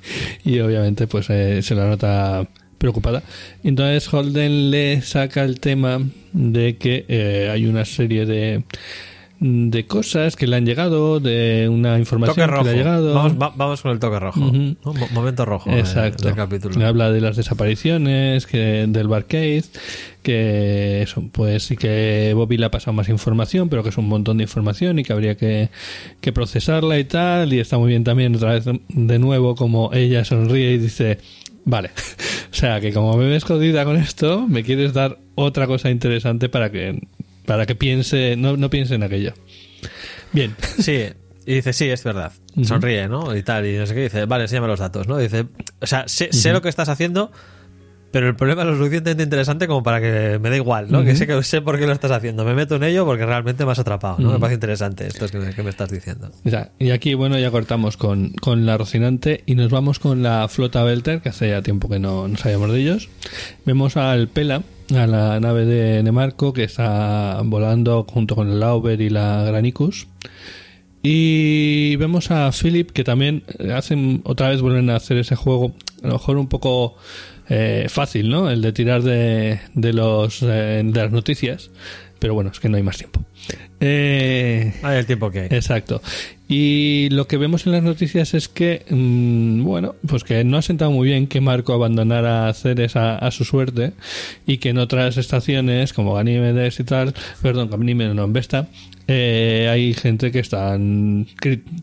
y obviamente pues eh, se la nota preocupada. Entonces Holden le saca el tema de que eh, hay una serie de de cosas que le han llegado, de una información que le ha llegado. Vamos, va- vamos con el toque rojo. Mo- Momento rojo eh, Exacto. del capítulo. Habla de las desapariciones, que del barcade, que eso, pues sí que Bobby le ha pasado más información, pero que es un montón de información y que habría que, que procesarla y tal. Y está muy bien también otra vez de nuevo como ella sonríe y dice, vale, o sea que como me ves jodida con esto, me quieres dar otra cosa interesante para que para que piense, no, no piense en aquello. Bien. Sí, y dice, sí, es verdad. Sonríe, ¿no? Y tal, y no sé qué. Dice, vale, enséñame los datos, ¿no? Dice, o sea, sé, sé lo que estás haciendo, pero el problema es lo suficientemente interesante como para que me dé igual, ¿no? Que sé que sé por qué lo estás haciendo. Me meto en ello porque realmente me has atrapado, ¿no? Me parece interesante esto que me, que me estás diciendo. Ya, y aquí, bueno, ya cortamos con, con la Rocinante y nos vamos con la flota Belter, que hace ya tiempo que no, no sabíamos de ellos. Vemos al Pela, a la nave de Nemarco, que está volando junto con el Lauber y la Granicus. Y vemos a Philip, que también hacen, otra vez vuelven a hacer ese juego, a lo mejor un poco eh, fácil, ¿no? El de tirar de, de, los, eh, de las noticias. Pero bueno, es que no hay más tiempo. Eh, Hay el tiempo que hay. Exacto. Y lo que vemos en las noticias es que, mmm, bueno, pues que no ha sentado muy bien que Marco abandonara Ceres a, a, su suerte y que en otras estaciones, como Ganímedes y tal, perdón, Ganímedes no, en Vesta, eh, hay gente que están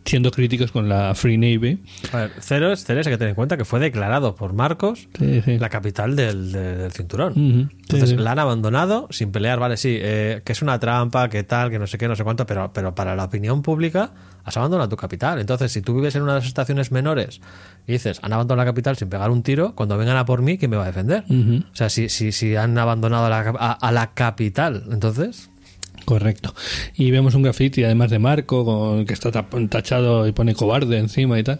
siendo críticos con la Free Navy. A ver, Ceres, Ceres hay que tener en cuenta que fue declarado por Marcos sí, sí. la capital del, del, del cinturón. Uh -huh. Entonces sí, la han abandonado sin pelear, vale, sí, eh, que es una trampa, que tal, que no sé qué, no sé cuánto, pero, pero para la opinión pública has abandonado tu capital. Entonces, si tú vives en una de las estaciones menores y dices, han abandonado la capital sin pegar un tiro, cuando vengan a por mí, ¿quién me va a defender? Uh -huh. O sea, si, si, si han abandonado a la, a, a la capital, entonces... Correcto. Y vemos un graffiti, además de Marco, con, que está tachado y pone cobarde encima y tal.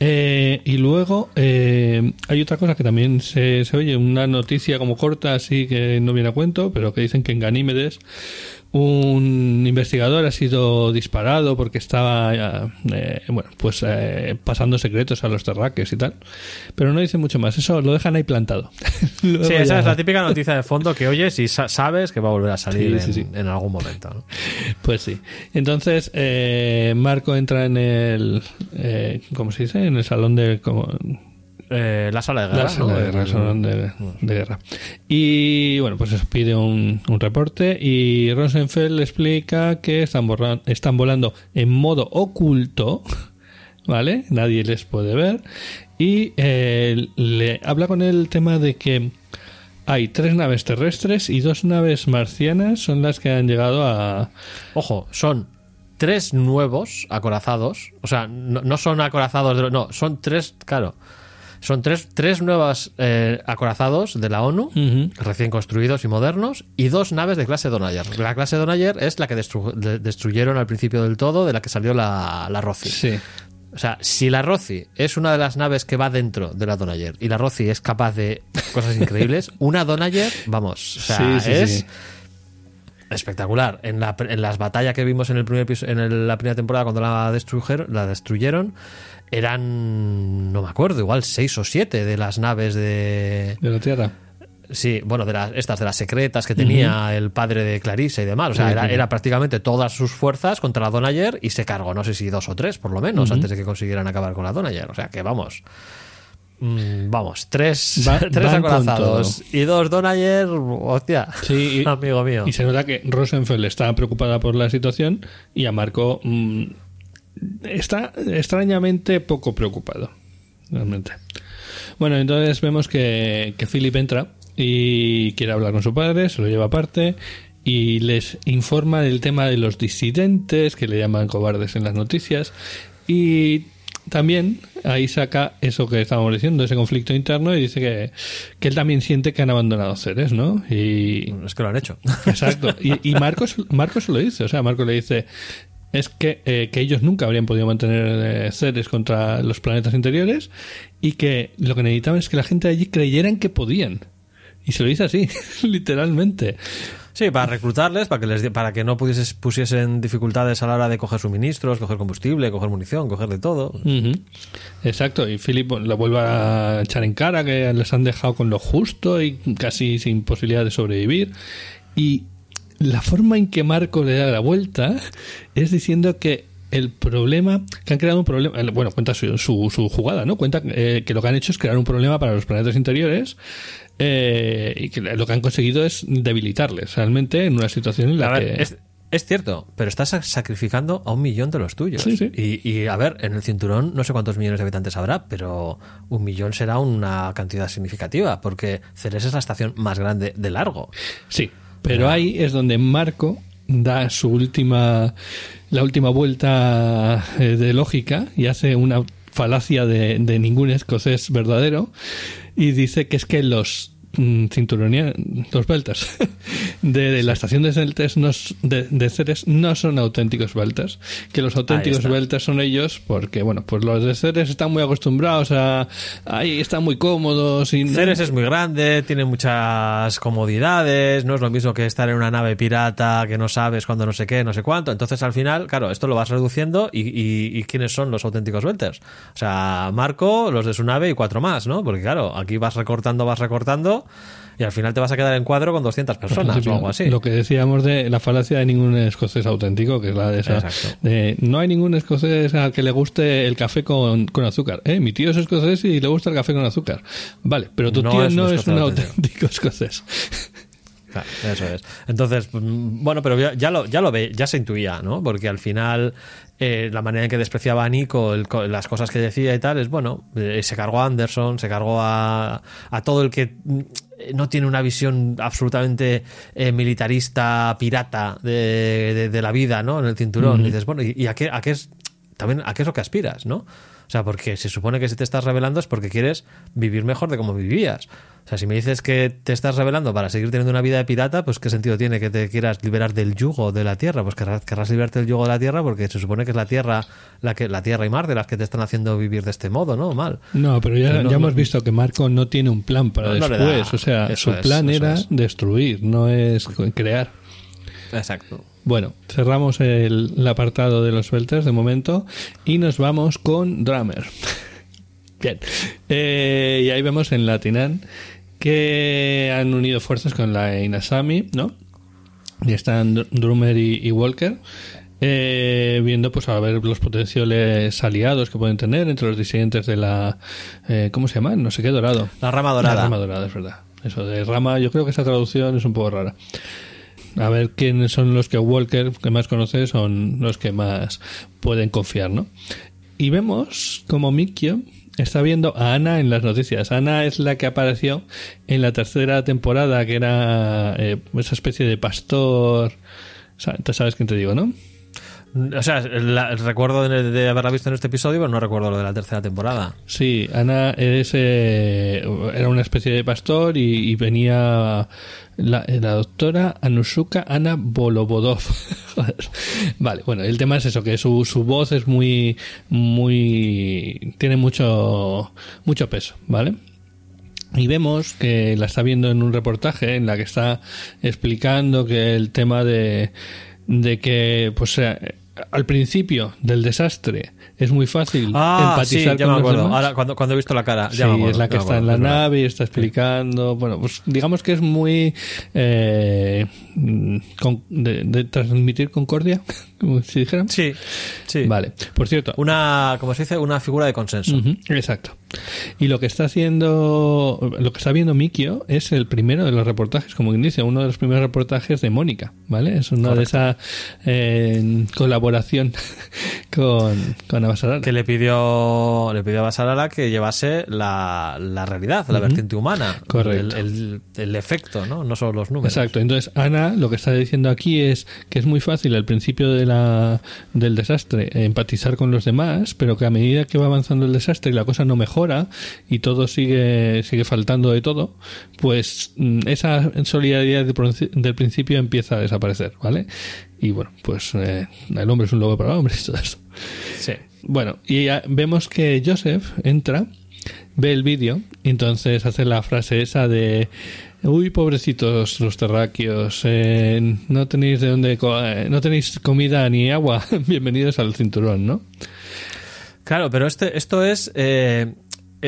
Eh, y luego eh, hay otra cosa que también se, se, oye, una noticia como corta, así que no viene a cuento, pero que dicen que en Ganímedes un investigador ha sido disparado porque estaba eh, bueno pues eh, pasando secretos a los terraques y tal pero no dice mucho más eso lo dejan ahí plantado sí esa ya... es la típica noticia de fondo que oyes y sa sabes que va a volver a salir sí, sí, en, sí. en, algún momento ¿no? pues sí entonces eh, Marco entra en el ¿cómo se dice? en el salón de como, eh, la sala de guerra. La sala de guerra, salón de, de, guerra. Y bueno, pues eso pide un, un reporte y Rosenfeld explica que están, están volando en modo oculto, ¿vale? Nadie les puede ver. Y eh, le habla con el tema de que hay tres naves terrestres y dos naves marcianas son las que han llegado a... Ojo, son tres nuevos acorazados. O sea, no, no son acorazados, de, no, son tres, claro son tres, tres nuevas eh, acorazados de la ONU, uh -huh. recién construidos y modernos, y dos naves de clase Donayer. La clase Donayer es la que destru de destruyeron al principio del todo, de la que salió la, la Rossi. Sí. O sea, si la Rossi es una de las naves que va dentro de la Donayer y la Rossi es capaz de cosas increíbles, una Donayer, vamos, o sea, sí, sí, es... Sí espectacular. En, la, en, las batallas que vimos en, el primer en el, la primera temporada cuando la destruyeron, la destruyeron, eran, no me acuerdo, igual seis o siete de las naves de... De la Tierra. Sí, bueno, de las, estas de las secretas que tenía uh -huh. el padre de Clarissa y demás. O sea, era, era, prácticamente todas sus fuerzas contra la Donayer y se cargó, no sé si dos o tres, por lo menos, uh -huh. antes de que consiguieran acabar con la Donayer. O sea, que vamos. Mm, vamos, tres, Va, tres acorazados y dos Donayer, hostia, sí, y, amigo mío. Y se nota que Rosenfeld está preocupada por la situación y a Marco mmm, está extrañamente poco preocupado, realmente. Bueno, entonces vemos que, que Philip entra y quiere hablar con su padre, se lo lleva aparte y les informa del tema de los disidentes, que le llaman cobardes en las noticias, y también ahí saca eso que estábamos diciendo, ese conflicto interno, y dice que, que él también siente que han abandonado Ceres, ¿no? Y es que lo han hecho. Exacto. Y, y Marcos, Marcos lo dice, o sea, Marcos le dice es que, eh, que ellos nunca habrían podido mantener eh, Ceres contra los planetas interiores y que lo que necesitaban es que la gente allí creyeran que podían. Y se lo dice así, literalmente. Sí, para reclutarles, para que les para que no pudieses, pusiesen dificultades a la hora de coger suministros, coger combustible, coger munición, coger de todo. Uh -huh. Exacto, y Philip lo vuelve a echar en cara que les han dejado con lo justo y casi sin posibilidad de sobrevivir. Y la forma en que Marco le da la vuelta es diciendo que el problema, que han creado un problema, bueno, cuenta su, su, su jugada, ¿no? Cuenta eh, que lo que han hecho es crear un problema para los planetas interiores eh, y que lo que han conseguido es debilitarles realmente en una situación en la a que... Ver, es, es, cierto, pero estás sacrificando a un millón de los tuyos. Sí, sí. Y, y, a ver, en el cinturón no sé cuántos millones de habitantes habrá, pero un millón será una cantidad significativa, porque Ceres es la estación más grande de largo. Sí, pero ahí es donde Marco da su última la última vuelta eh, de lógica y hace una falacia de, de ningún escocés verdadero y dice que es que los mm, cinturonia- los belters de, de la estación de Celtes no, de, de Ceres no son auténticos belters. Que los auténticos belters son ellos porque, bueno, pues los de Ceres están muy acostumbrados a... Ahí están muy cómodos y... Ceres es muy grande, tiene muchas comodidades, no es lo mismo que estar en una nave pirata que no sabes cuándo no sé qué, no sé cuánto. Entonces, al final, claro, esto lo vas reduciendo y, y- y ¿quiénes son los auténticos Belters? O sea, Marco, los de su nave y cuatro más, ¿no? Porque, claro, aquí vas recortando, vas recortando y al final te vas a quedar en cuadro con 200 Por personas o algo así. Lo que decíamos de la falacia de ningún escocés auténtico, que es la de esa. De, no hay ningún escocés al que le guste el café con, con azúcar. ¿eh? Mi tío es escocés y le gusta el café con azúcar. Vale, pero tu No tío es un no es escocés un auténtico. auténtico escocés. Claro, eso es. Entonces, mm, bueno, pero ya, ya lo, ya lo ve, ya se intuía, ¿no? Porque al final eh, la manera en que despreciaba a Nico, el las cosas que decía y tal, es bueno, eh, se cargó a Anderson, se cargó a, a todo el que mm, no tiene una visión absolutamente eh, militarista, pirata de, de- de la vida, ¿no? En el cinturón. Y dices, bueno, ¿y, y a qué, a qué es también a qué es lo que aspiras, ¿no? O sea, porque se supone que si te estás revelando es porque quieres vivir mejor de como vivías. O sea, si me dices que te estás revelando para seguir teniendo una vida de pirata, pues qué sentido tiene que te quieras liberar del yugo de la tierra. Pues querrás, querrás liberarte del yugo de la tierra porque se supone que es la tierra, la que la tierra y mar de las que te están haciendo vivir de este modo, ¿no? Mal. No, pero ya, Pero no- ya no- hemos visto que Marco no tiene un plan para No, después. da. O sea, Eso su plan era es. destruir, no es crear. Exacto. Bueno, cerramos el, el apartado de los Belters de momento y nos vamos con Drummer. Bien. Eh, y ahí vemos en Latinan que han unido fuerzas con la Inasami, ¿no? Y están Dr- Drummer y, y Walker. eh, viendo pues a ver los potenciales aliados que pueden tener entre los disidentes de la eh, ¿cómo se llama? no sé qué dorado La rama dorada. la rama dorada, es verdad. Eso de rama, yo creo que esa traducción es un poco rara. A ver quiénes son los que Walker, que más conoce, son los que más pueden confiar, ¿no? Y vemos como Mikio está viendo a Ana en las noticias. Ana es la que apareció en la tercera temporada, que era eh, esa especie de pastor. Sa- Tú sabes quién te digo, ¿no? O sea, la- recuerdo de, de haberla visto en este episodio, pero no recuerdo lo de la tercera temporada. Sí, Ana es, eh, era una especie de pastor y, y venía la, doctora Anusuka Ana Bolobodov. Vale, bueno, el tema es eso, que su, su voz es muy, muy, tiene mucho, mucho peso, ¿vale? Y vemos que la está viendo en un reportaje en la que está explicando que el tema de, de que, pues, eh, al principio del desastre es muy fácil Ah, sí, empatizar ya con me los acuerdo. demás. Ahora, cuando, cuando he visto la cara, ya Sí, me acuerdo, es la que ya está en la es nave y está explicando. Bueno, pues digamos que es muy eh, con- de, de transmitir concordia, como si dijeran. Sí, sí. Vale. Por cierto, Una, como se dice, una figura de consenso. Exacto. Y lo que está haciendo, lo que está viendo Mikio es el primero de los reportajes, como inicia, uno de los primeros reportajes de Mónica, ¿vale? Es una de esa eh, colaboración con, con Abasarala. Que le pidió, le pidió a Basarala que llevase la, la realidad, la vertiente humana. Correcto. El, el- el efecto, ¿no? No solo los números. Exacto. Entonces, Ana lo que está diciendo aquí es que es muy fácil al principio de la, del desastre empatizar con los demás, pero que a medida que va avanzando el desastre y la cosa no mejora y todo sigue, sigue faltando de todo, pues mm, esa solidaridad del principio empieza a desaparecer, ¿vale? Y bueno, pues eh, el hombre es un lobo para hombres y todo eso. Sí. Bueno, y vemos que Joseph entra, ve el vídeo, y entonces hace la frase esa de uy pobrecitos los terráqueos, eh, no tenéis de dónde co- eh, no tenéis comida ni agua, bienvenidos al cinturón, ¿no? Claro, pero este, esto es eh,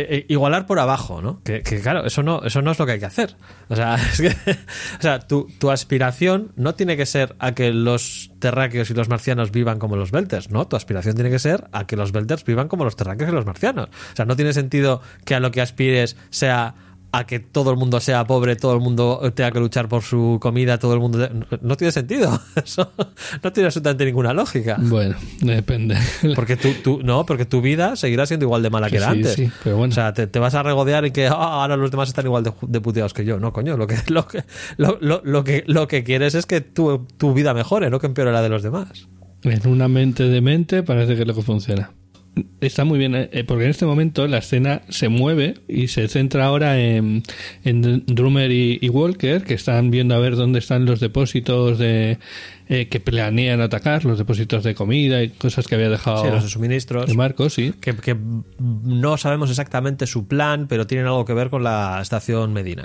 eh, eh, igualar por abajo, ¿no? Que, claro, eso no, eso no es lo que hay que hacer. O sea, es que, o sea tu, tu aspiración no tiene que ser a que los terráqueos y los marcianos vivan como los belters, ¿no? Tu aspiración tiene que ser a que los belters vivan como los terráqueos y los marcianos. O sea, no tiene sentido que a lo que aspires sea a que todo el mundo sea pobre, todo el mundo tenga que luchar por su comida, todo el mundo... No, tiene sentido. Eso no tiene absolutamente ninguna lógica. Bueno, depende. Porque tú, tú, no, porque tu vida seguirá siendo igual de mala que Sí, era antes. sí, pero bueno. O sea, te, te vas a regodear en que "Ah, ahora los demás están igual de, de puteados que yo. No, coño, lo que, lo que, lo, lo- lo que, lo que quieres es que tu, tu vida mejore, no que empeore la de los demás. En una mente de mente parece que es lo que funciona. Está muy bien, eh, porque en este momento la escena se mueve y se centra ahora en, en Drummer y, y Walker, que están viendo a ver dónde están los depósitos de eh, que planean atacar, los depósitos de comida y cosas que había dejado Sí, los suministros. de Marcos, sí. Que, que no sabemos exactamente su plan, pero tienen algo que ver con la estación Medina.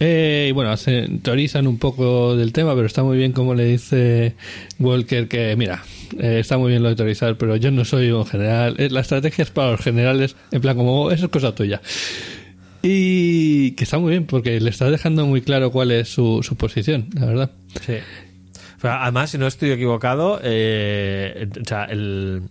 Eh, y bueno, hace- teorizan un poco del tema, pero está muy bien como le dice Walker que, mira, eh, está muy bien lo de teorizar, pero yo no soy un general. Eh, La estrategia es para los generales, en plan como, "Oh, eso es cosa tuya. Y que está muy bien, porque le está dejando muy claro cuál es su, su posición, la verdad. Sí. Pero además, si no estoy equivocado, eh, o sea, el,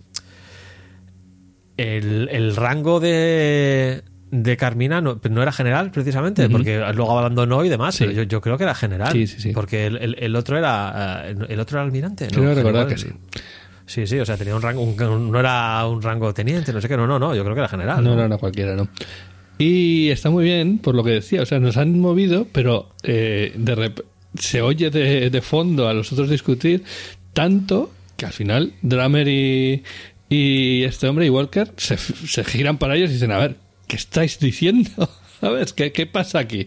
el, el rango de, de Carmina no, no era general, precisamente, Ujú. porque luego abandonó y demás, Sí. pero yo, yo creo que era general. Sí, sí. Porque el, el- el otro era eh, el otro era almirante. ¿no? Creo recordar General. que sí. Sí, sí, o sea, tenía un rango, un- no era un rango teniente, no sé qué, no, no, no, yo creo que era general. No, no, no, cualquiera, no. Y está muy bien, por lo que decía, o sea, nos han movido, pero eh, de rep- se oye de, de fondo a los otros discutir tanto que al final Drummer y, y este hombre y Walker se, giran para ellos y dicen, a ver, ¿qué estáis diciendo? ¿Sabes? ¿Qué, qué pasa aquí?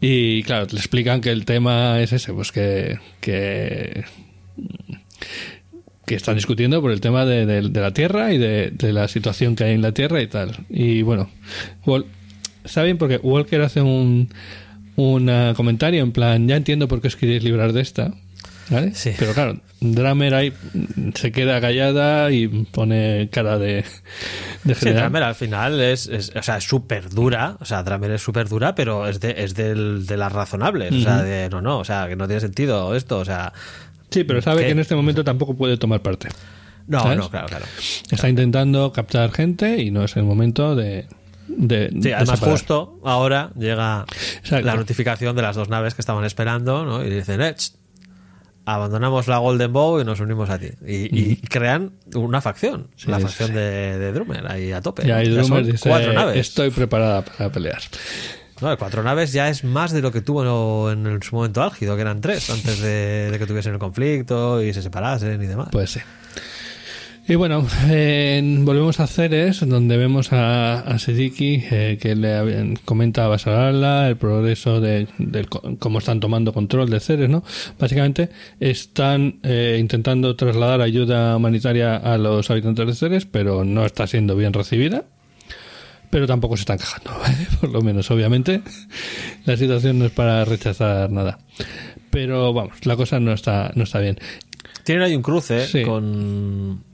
Y claro, le explican que el tema es ese, pues que, que que están discutiendo por el tema de, de- de la Tierra y de, de la situación que hay en la Tierra y tal. Y bueno, Wal- está bien porque Walker hace un, un ah, comentario en plan, ya entiendo por qué os queréis librar de esta. ¿Vale? Sí. Pero claro, Dramer ahí se queda callada y pone cara de, de Sí. Dramer al final es, es- o sea, súper dura, o sea, Dramer es súper dura, pero es de, es del- de las razonables, o sea, de no, no, o sea, que no tiene sentido esto, o sea, Sí, pero sabe ¿Qué? que en este momento tampoco puede tomar parte. no, ¿Sabes? no, claro, claro. Está intentando captar gente y no es el momento de... de Sí, de además justo ahora llega Exacto. la notificación de las dos naves que estaban esperando, ¿no? Y dicen, eh, abandonamos la Golden Bow y nos unimos a ti. Y, y crean una facción, Sí, la facción sí. de, de Drummer, ahí a tope. Y ahí Drummer dice, cuatro naves. estoy preparada para pelear. No, cuatro naves ya es más de lo que tuvo en, su momento álgido, que eran tres, antes de, de que tuviesen el conflicto y se separasen y demás. Pues sí. Y bueno, eh, volvemos a Ceres, donde vemos a, a Sediki eh, que le comenta a Basarala el progreso de, co- cómo están tomando control de Ceres, ¿no? Básicamente están eh, intentando trasladar ayuda humanitaria a los habitantes de Ceres, pero no está siendo bien recibida. Pero tampoco se están quejando, ¿vale? Por lo menos, obviamente. La situación no es para rechazar nada. Pero vamos, la cosa no está, no está bien. Tienen ahí un cruce Sí. con.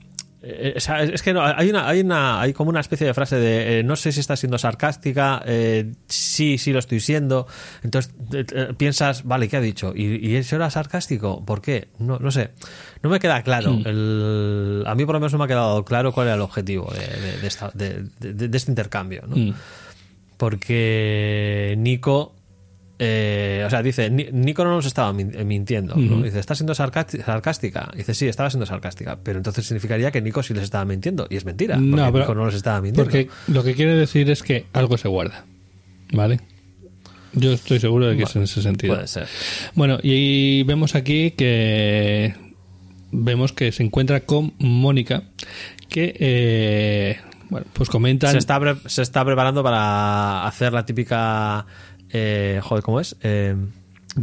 Eh, sea, es que no, hay una, hay una, hay como una especie de frase de eh, no sé si está siendo sarcástica, eh, sí, sí lo estoy siendo. Entonces eh, eh, piensas, vale, ¿qué ha dicho? ¿Y, y eso era sarcástico? ¿Por qué? No, no sé. No me queda claro. Hmm. El- a mí por lo menos no me ha quedado claro cuál era el objetivo de, de- de esta- de- de- de este intercambio. ¿no? Mm. porque Nico eh, o sea dice Ni- Nico no nos estaba min- mintiendo dice está siendo sarcástica dice sí estaba siendo sarcástica pero entonces significaría que Nico sí les estaba mintiendo y es mentira porque No, pero- Nico no les estaba mintiendo Porque lo que quiere decir es que algo se guarda. ¿Vale? Yo estoy seguro de que es en ese sentido. puede ser Bueno, y vemos aquí que vemos que se encuentra con Mónica, que eh, bueno, pues comentan se está, se está preparando para hacer la típica eh, joder ¿cómo es? Eh,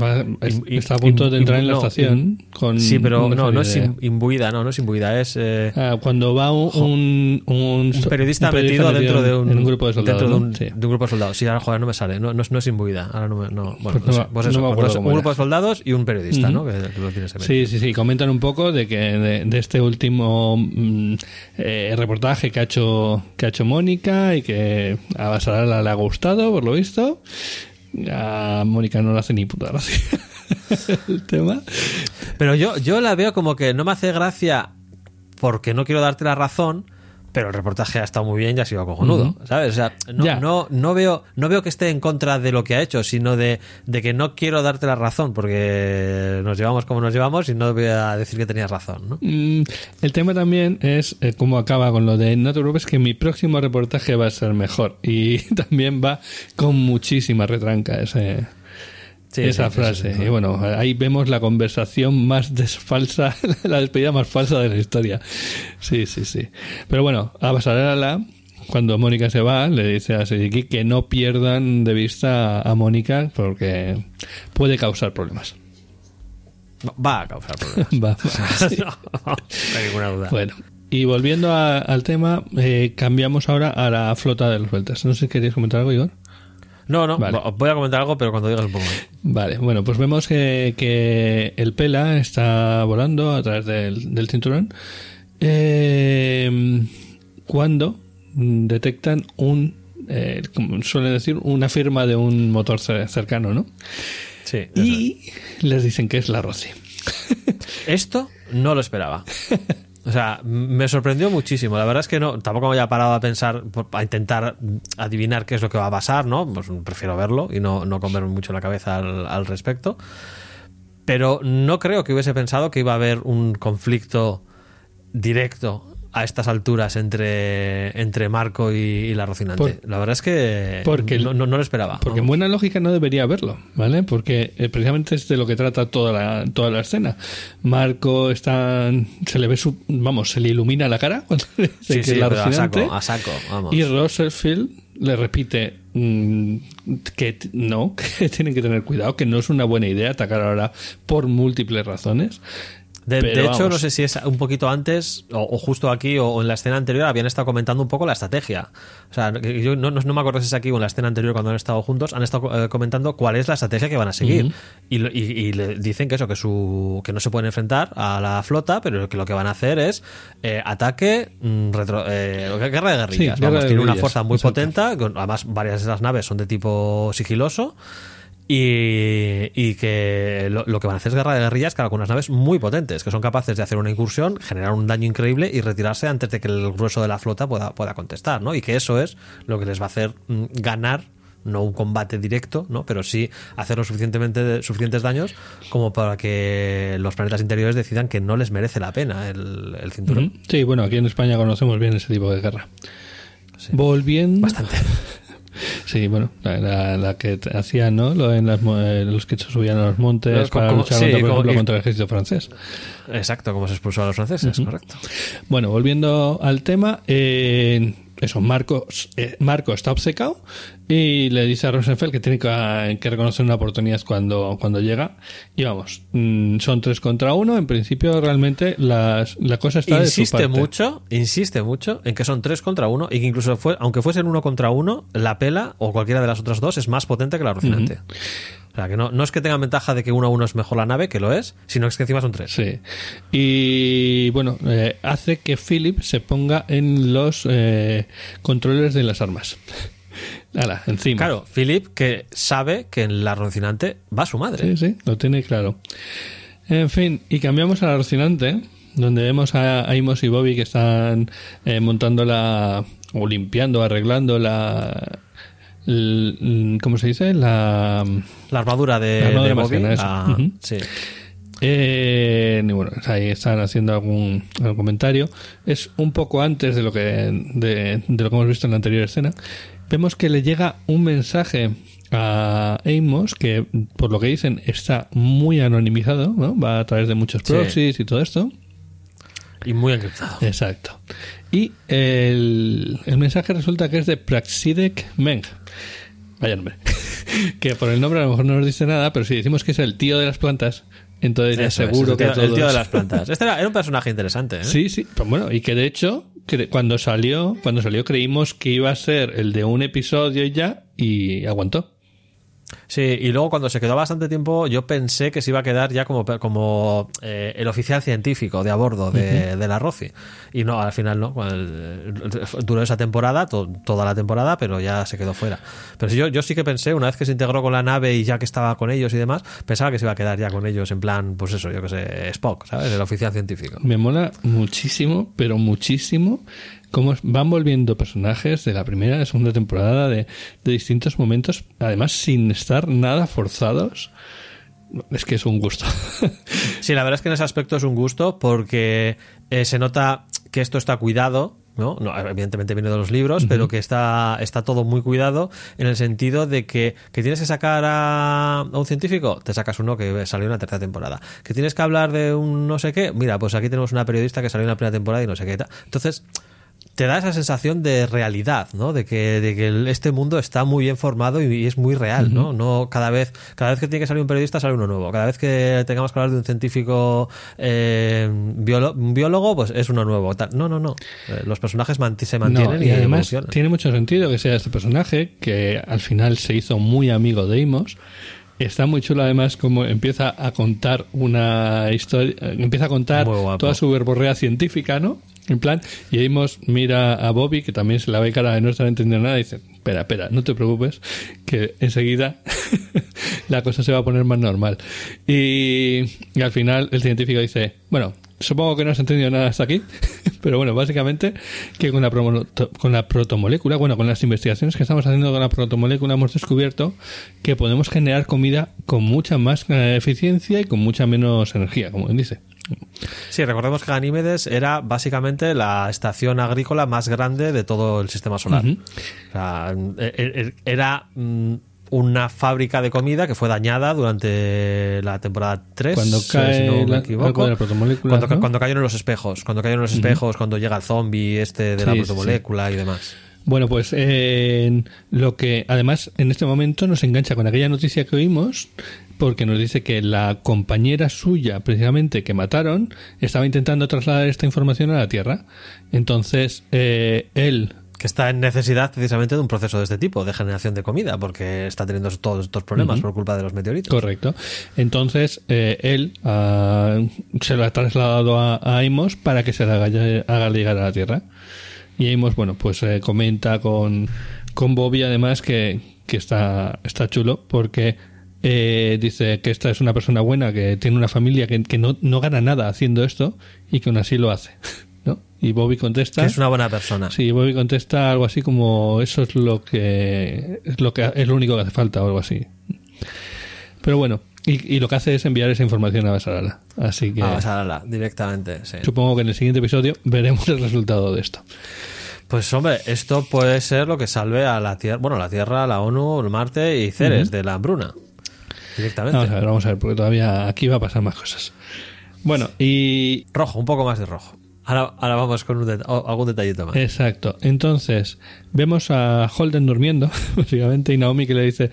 va- está a punto de entrar en la no, estación im- con sí pero no no es imbuida no no es imbuida es eh, Ah, cuando va un, un, un- un periodista, metido dentro de un, grupo de soldados. dentro de un, Sí. de grupo de soldados. Sí, ahora joder, no me sale. No, no, es- no es imbuida. Ahora no me. No, bueno, Pues no Pues eso, pues un grupo de soldados y un periodista, Ujú. ¿no? Que, que lo tienes Sí, sí, sí. Comentan un poco de que de, de este último mm, eh, reportaje que ha hecho que ha hecho Mónica y que a Basarala le ha gustado, por lo visto. A Mónica no le hace ni puta gracia el tema. Pero yo, yo la veo como que no me hace gracia porque no quiero darte la razón. Pero el reportaje ha estado muy bien y ha sido cojonudo, ¿sabes? O sea, no, no, no, veo, no veo que esté en contra de lo que ha hecho, sino de, de que no quiero darte la razón porque nos llevamos como nos llevamos y no voy a decir que tenías razón, ¿no? Mm, el tema también es eh, cómo acaba con lo de no te preocupes que mi próximo reportaje va a ser mejor y también va con muchísima retranca ese Sí, esa sí, frase. sí. Y bueno, ahí vemos la conversación más desfalsa, la despedida más falsa de la historia. Sí, sí, sí. Pero bueno, a pasarela, cuando Mónica se va, le dice a Sediki que no pierdan de vista a Mónica porque puede causar problemas. Va a causar problemas. Va. no, no hay ninguna duda. Bueno, y volviendo a- al tema, eh, cambiamos ahora a la flota de los Beltas. No sé si queréis comentar algo, Igor. No, no, Vale. voy a comentar algo, pero cuando digas un poco. Vale, bueno, pues vemos que, que el Pela está volando a través del, del cinturón eh, cuando detectan un, eh, como suelen decir, una firma de un motor cer- cercano, ¿no? Sí. es. Y les dicen que es la Rosy. Esto no lo esperaba. O sea, me sorprendió muchísimo. La verdad es que no, tampoco me había parado a pensar, a intentar adivinar qué es lo que va a pasar, ¿no? Pues prefiero verlo y no, no comerme mucho la cabeza al, al respecto. Pero no creo que hubiese pensado que iba a haber un conflicto directo a estas alturas entre, entre Marco y, y la Rocinante. Por- la verdad es que porque- no, no- no lo esperaba. Porque en buena lógica no debería haberlo, ¿vale? Porque eh, precisamente es de lo que trata toda la, toda la escena. Marco está, se le ve su, vamos, se le ilumina la cara cuando Sí, que sí, la pero a Rocinante. saco, a saco, vamos. Y Rosenfield le repite mm, que no, que tienen que tener cuidado, que no es una buena idea atacar ahora por múltiples razones. De, hecho, no sé si es un poquito antes o, o justo aquí o, o en la escena anterior habían estado comentando un poco la estrategia. O sea, yo no, no- no me acuerdo si es aquí o en la escena anterior cuando han estado juntos, han estado eh, comentando cuál es la estrategia que van a seguir. y, y- y le dicen que eso, que su que no se pueden enfrentar a la flota, pero que lo que van a hacer es eh, ataque, mm, retro- eh, guerra de guerrillas. Sí, Vamos, tiene una fuerza muy potente, con- además varias de las naves son de tipo sigiloso. Y, y que lo, lo que van a hacer es guerra de guerrillas con algunas naves muy potentes, que son capaces de hacer una incursión, generar un daño increíble y retirarse antes de que el grueso de la flota pueda, pueda contestar, ¿no? Y que eso es lo que les va a hacer mm, ganar, no un combate directo, ¿no? Pero sí hacer lo suficientemente suficientes daños como para que los planetas interiores decidan que no les merece la pena el, el cinturón. Sí, bueno, aquí en España conocemos bien ese tipo de guerra. Volviendo. Bastante. Sí, bueno, la, la- la que hacían, ¿no? Lo en las, eh, los que se subían a los montes Los- para como- luchar sí, contra, por como- ejemplo, y- contra el ejército francés. Exacto, como se expulsó a los franceses, correcto. Bueno, volviendo al tema, eh, eso, Marco, eh, Marco está obcecado y le dice a Rosenfeld que tiene que, que reconocer una oportunidad cuando, cuando llega. Y vamos, mm, son tres contra uno. En principio, realmente las, la cosa está de su insiste parte. mucho, insiste mucho en que son tres contra uno y que incluso fue, aunque fuesen uno contra uno, la pela o cualquiera de las otras dos es más potente que la Rocinante. O sea, que no, no es que tengan ventaja de que uno a uno es mejor la nave, que lo es, sino es que encima son tres. Sí. Y bueno, eh, hace que Philip se ponga en los eh, controles de las armas. Encima. Claro, Philip que sabe que en la Rocinante va su madre. Sí, sí, lo tiene claro. En fin, y cambiamos a la Rocinante, donde vemos a Amos y Bobby que están eh, montando la. o limpiando, arreglando la. ¿Cómo se dice? La. La armadura de, La armadura de Bobby. ah, sí. Eh, y bueno, ahí están haciendo algún, algún comentario. Es un poco antes de lo que de, de lo que hemos visto en la anterior escena. Vemos que le llega un mensaje a Amos que, por lo que dicen, está muy anonimizado, ¿no? Va a través de muchos Sí. proxies y todo esto. Y muy encriptado. Exacto. Y el, el mensaje resulta que es de Praxidek Meng. Vaya nombre. que por el nombre a lo mejor no nos dice nada, pero si decimos que es el tío de las plantas, entonces ya Eso es, seguro que tío, todos... el tío de las plantas. Este era, era un personaje interesante. ¿eh? Sí, sí, pues bueno, y que de hecho, cre- cuando salió, cuando salió creímos que iba a ser el de un episodio y ya, y aguantó. Sí, y luego cuando se quedó bastante tiempo, yo pensé que se iba a quedar ya como, como eh, el oficial científico de a bordo de, de la Roci. Y no, al final no. Duró esa temporada, to- toda la temporada, pero ya se quedó fuera. Pero sí, yo, yo sí que pensé, una vez que se integró con la nave y ya que estaba con ellos y demás, pensaba que se iba a quedar ya con ellos en plan, pues eso, yo que sé, Spock, ¿sabes? El oficial científico. Me mola muchísimo, pero muchísimo, cómo van volviendo personajes de la primera y la segunda temporada de, de distintos momentos, además sin estar nada forzados. Es que es un gusto. Sí, la verdad es que en ese aspecto es un gusto porque eh, se nota que esto está cuidado ¿no? No, evidentemente viene de los libros, pero que está, está todo muy cuidado en el sentido de que, que tienes que sacar a, a un científico, te sacas uno que salió en la tercera temporada. Que tienes que hablar de un no sé qué, mira, pues aquí tenemos una periodista que salió en la primera temporada y no sé qué. tal. Entonces, te da esa sensación de realidad, ¿no? De que, de que este mundo está muy bien formado y, y es muy real, ¿no? No cada vez, cada vez que tiene que salir un periodista sale uno nuevo. Cada vez que tengamos que hablar de un científico eh, biolo- un biólogo, pues es uno nuevo. No, no, no. Eh, los personajes se mantienen No, y, y además evolucionan. tiene mucho sentido que sea este personaje que al final se hizo muy amigo de Imos. Está muy chulo además como empieza a contar una historia, empieza a contar toda su verborrea científica, ¿no? En plan, y Amos mira a Bobby, que también se la ve cara de no estar entendiendo nada, y dice, espera, espera, no te preocupes, que enseguida la cosa se va a poner más normal. Y, y al final el científico dice, bueno, supongo que no has entendido nada hasta aquí, pero bueno, básicamente que con la, con la protomolécula, bueno, con las investigaciones que estamos haciendo con la protomolécula hemos descubierto que podemos generar comida con mucha más eh, eficiencia y con mucha menos energía, como dice. Sí, recordemos que Ganímedes era básicamente la estación agrícola más grande de todo el sistema solar. O sea, e- e- era mm, una fábrica de comida que fue dañada durante la temporada 3, Cuando si cae no me la- equivoco. cuando, cuando cayeron los espejos, cuando cayeron los espejos, cuando llega el zombie este de la sí, protomolécula y demás. Bueno, pues eh, lo que además en este momento nos engancha con aquella noticia que oímos, porque nos dice que la compañera suya, precisamente que mataron, estaba intentando trasladar esta información a la Tierra. Entonces, eh, él Que está en necesidad precisamente de un proceso de este tipo, de generación de comida, porque está teniendo todos estos problemas por culpa de los meteoritos. Correcto. Entonces, eh, él ah, se lo ha trasladado a, a Amos para que se le haga, haga llegar a la Tierra. Y Amos, bueno, pues eh, comenta con, con Bobby además que, que está, está chulo porque eh, dice que esta es una persona buena, que tiene una familia, que, que no, no gana nada haciendo esto y que aún así lo hace. ¿no? Y Bobby contesta... Que es una buena persona. Sí, Bobby contesta algo así como eso es lo que es lo que es lo único que hace falta o algo así. Pero bueno, y, y lo que hace es enviar esa información a Basarala. Así que A Basarala, directamente, sí. supongo que en el siguiente episodio veremos el resultado de esto. Pues hombre, esto puede ser lo que salve a la Tierra, bueno, la Tierra, la ONU, el Marte y Ceres de la hambruna. Directamente. Vamos a ver, vamos a ver, porque todavía aquí va a pasar más cosas. Bueno, y Rojo, un poco más de rojo. Ahora, vamos con algún detallito más. Exacto. Entonces, vemos a Holden durmiendo, básicamente, y Naomi que le dice,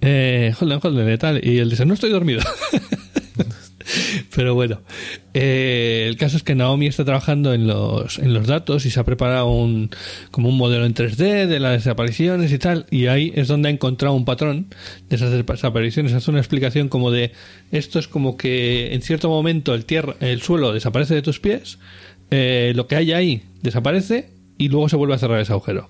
eh, Holden, Holden, y tal, y él dice, no estoy dormido. Pero bueno, eh, el caso es que Naomi está trabajando en los, en los datos y se ha preparado un, como un modelo en 3D de las desapariciones y tal, y ahí es donde ha encontrado un patrón de esas desapariciones. Hace una explicación como de, esto es como que en cierto momento el, tierra, el suelo desaparece de tus pies, eh, lo que hay ahí desaparece y luego se vuelve a cerrar ese agujero.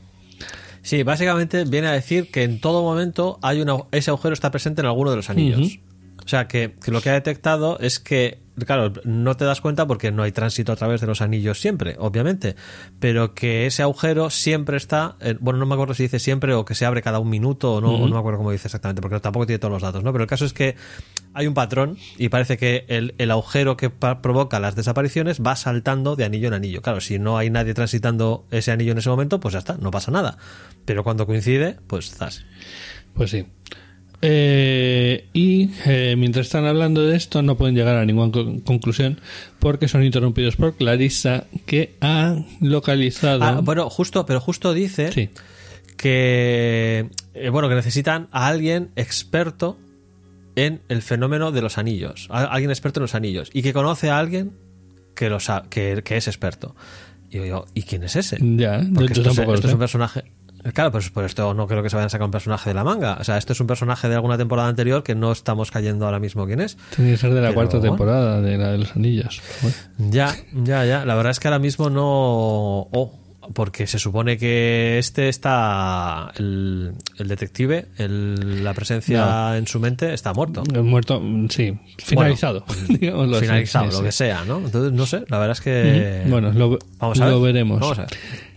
Sí, básicamente viene a decir que en todo momento hay una, ese agujero está presente en alguno de los anillos. O sea, que, que lo que ha detectado es que, claro, no te das cuenta porque no hay tránsito a través de los anillos siempre, obviamente, pero que ese agujero siempre está, eh, bueno, no me acuerdo si dice siempre o que se abre cada un minuto o no, o no me acuerdo cómo dice exactamente, porque tampoco tiene todos los datos, ¿no? Pero el caso es que hay un patrón y parece que el, el agujero que provoca las desapariciones va saltando de anillo en anillo. Claro, si no hay nadie transitando ese anillo en ese momento, pues ya está, no pasa nada. Pero cuando coincide, pues estás. Pues sí. Eh, y eh, mientras están hablando de esto no pueden llegar a ninguna con- conclusión porque son interrumpidos por Clarissa que ha localizado Ah, bueno, justo, pero justo dice Sí. que eh, bueno, que necesitan a alguien experto en el fenómeno de los anillos, alguien experto en los anillos y que conoce a alguien que lo sa- que, que es experto. Y digo yo, ¿y quién es ese? Ya, Porque yo esto, es, tampoco lo esto es sé. un personaje. Claro, pues por esto no creo que se vayan a sacar un personaje de la manga. O sea, esto es un personaje de alguna temporada anterior que no estamos cayendo ahora mismo quién es. Tiene que ser de la Pero- cuarta temporada de la de los anillos. Bueno. Ya, ya, ya. La verdad es que ahora mismo no. Oh, porque se supone que este está. El, el detective, el- la presencia en su mente está muerto. El muerto, mm, sí, finalizado. así. Finalizado, lo sí. que sea, ¿no? Entonces, no sé, la verdad es que. Bueno, lo, vamos a ver. veremos. Vamos a ver.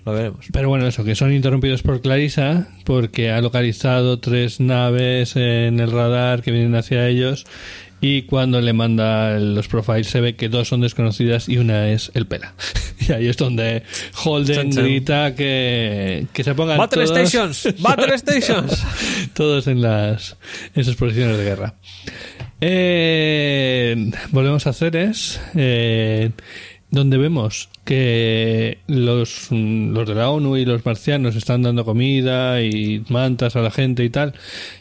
lo veremos. Pero bueno, eso, que son interrumpidos por Clarissa porque ha localizado tres naves en el radar que vienen hacia ellos y cuando le manda los profiles se ve que dos son desconocidas y una es el Pela. Y ahí es donde Holden grita que, que se pongan Battle todos, Stations, Battle Stations. todos en las en sus posiciones de guerra. Eh, volvemos a Ceres, eh, donde vemos que los, los de la ONU y los marcianos están dando comida y mantas a la gente y tal.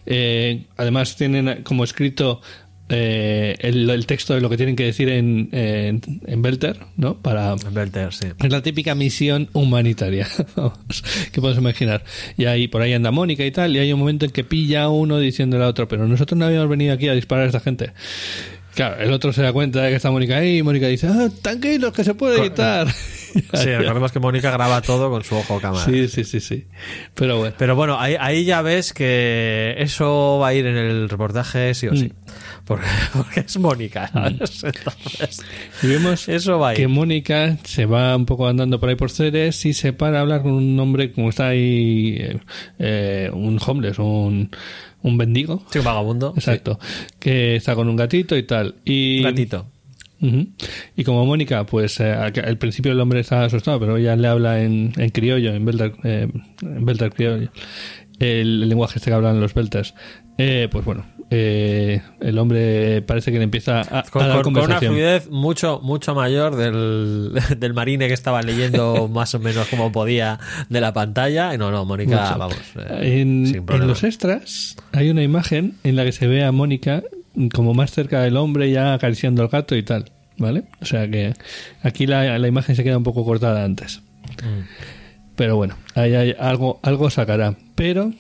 Eh, además tienen como escrito eh, el, el texto de lo que tienen que decir en, en, en Belter, ¿no? Para, Belter, sí. es la típica misión humanitaria, que puedes imaginar. Y ahí por ahí anda Mónica y tal, y hay un momento en que pilla a uno diciéndole a otro, pero nosotros no habíamos venido aquí a disparar a esta gente. Claro, el otro se da cuenta de que está Mónica ahí y Mónica dice, ah, tranquilos, que se puede editar. Sí, recordemos que Mónica graba todo con su ojo cámara. sí, sí, sí, sí. Pero bueno. Pero bueno, ahí, ahí ya ves que eso va a ir en el reportaje sí o sí. Porque, porque es Mónica, ¿sabes? Entonces, Y vemos eso va que Mónica se va un poco andando por ahí por Ceres y se para a hablar con un hombre como está ahí, eh, eh, un homeless, un, un mendigo. Sí, un vagabundo. Exacto. Que está con un gatito y tal. Y. Gatito. Y como Mónica, pues eh, al al principio el hombre está asustado, pero ella le habla en, en criollo, en Belter, eh, en Belter criollo, el, el lenguaje este que hablan los Belters. Eh, pues bueno, eh, el hombre parece que le empieza a, a Con, dar con- con una fluidez mucho, mucho mayor del, del marine que estaba leyendo más o menos como podía de la pantalla. No, no, Mónica, Mucho. vamos. eh, en, sin en problema. los extras hay una imagen en la que se ve a Mónica como más cerca del hombre ya acariciando al gato y tal, ¿vale? O sea que aquí la, la imagen se queda un poco cortada antes. Mm. Pero bueno, ahí hay algo, algo sacará. Pero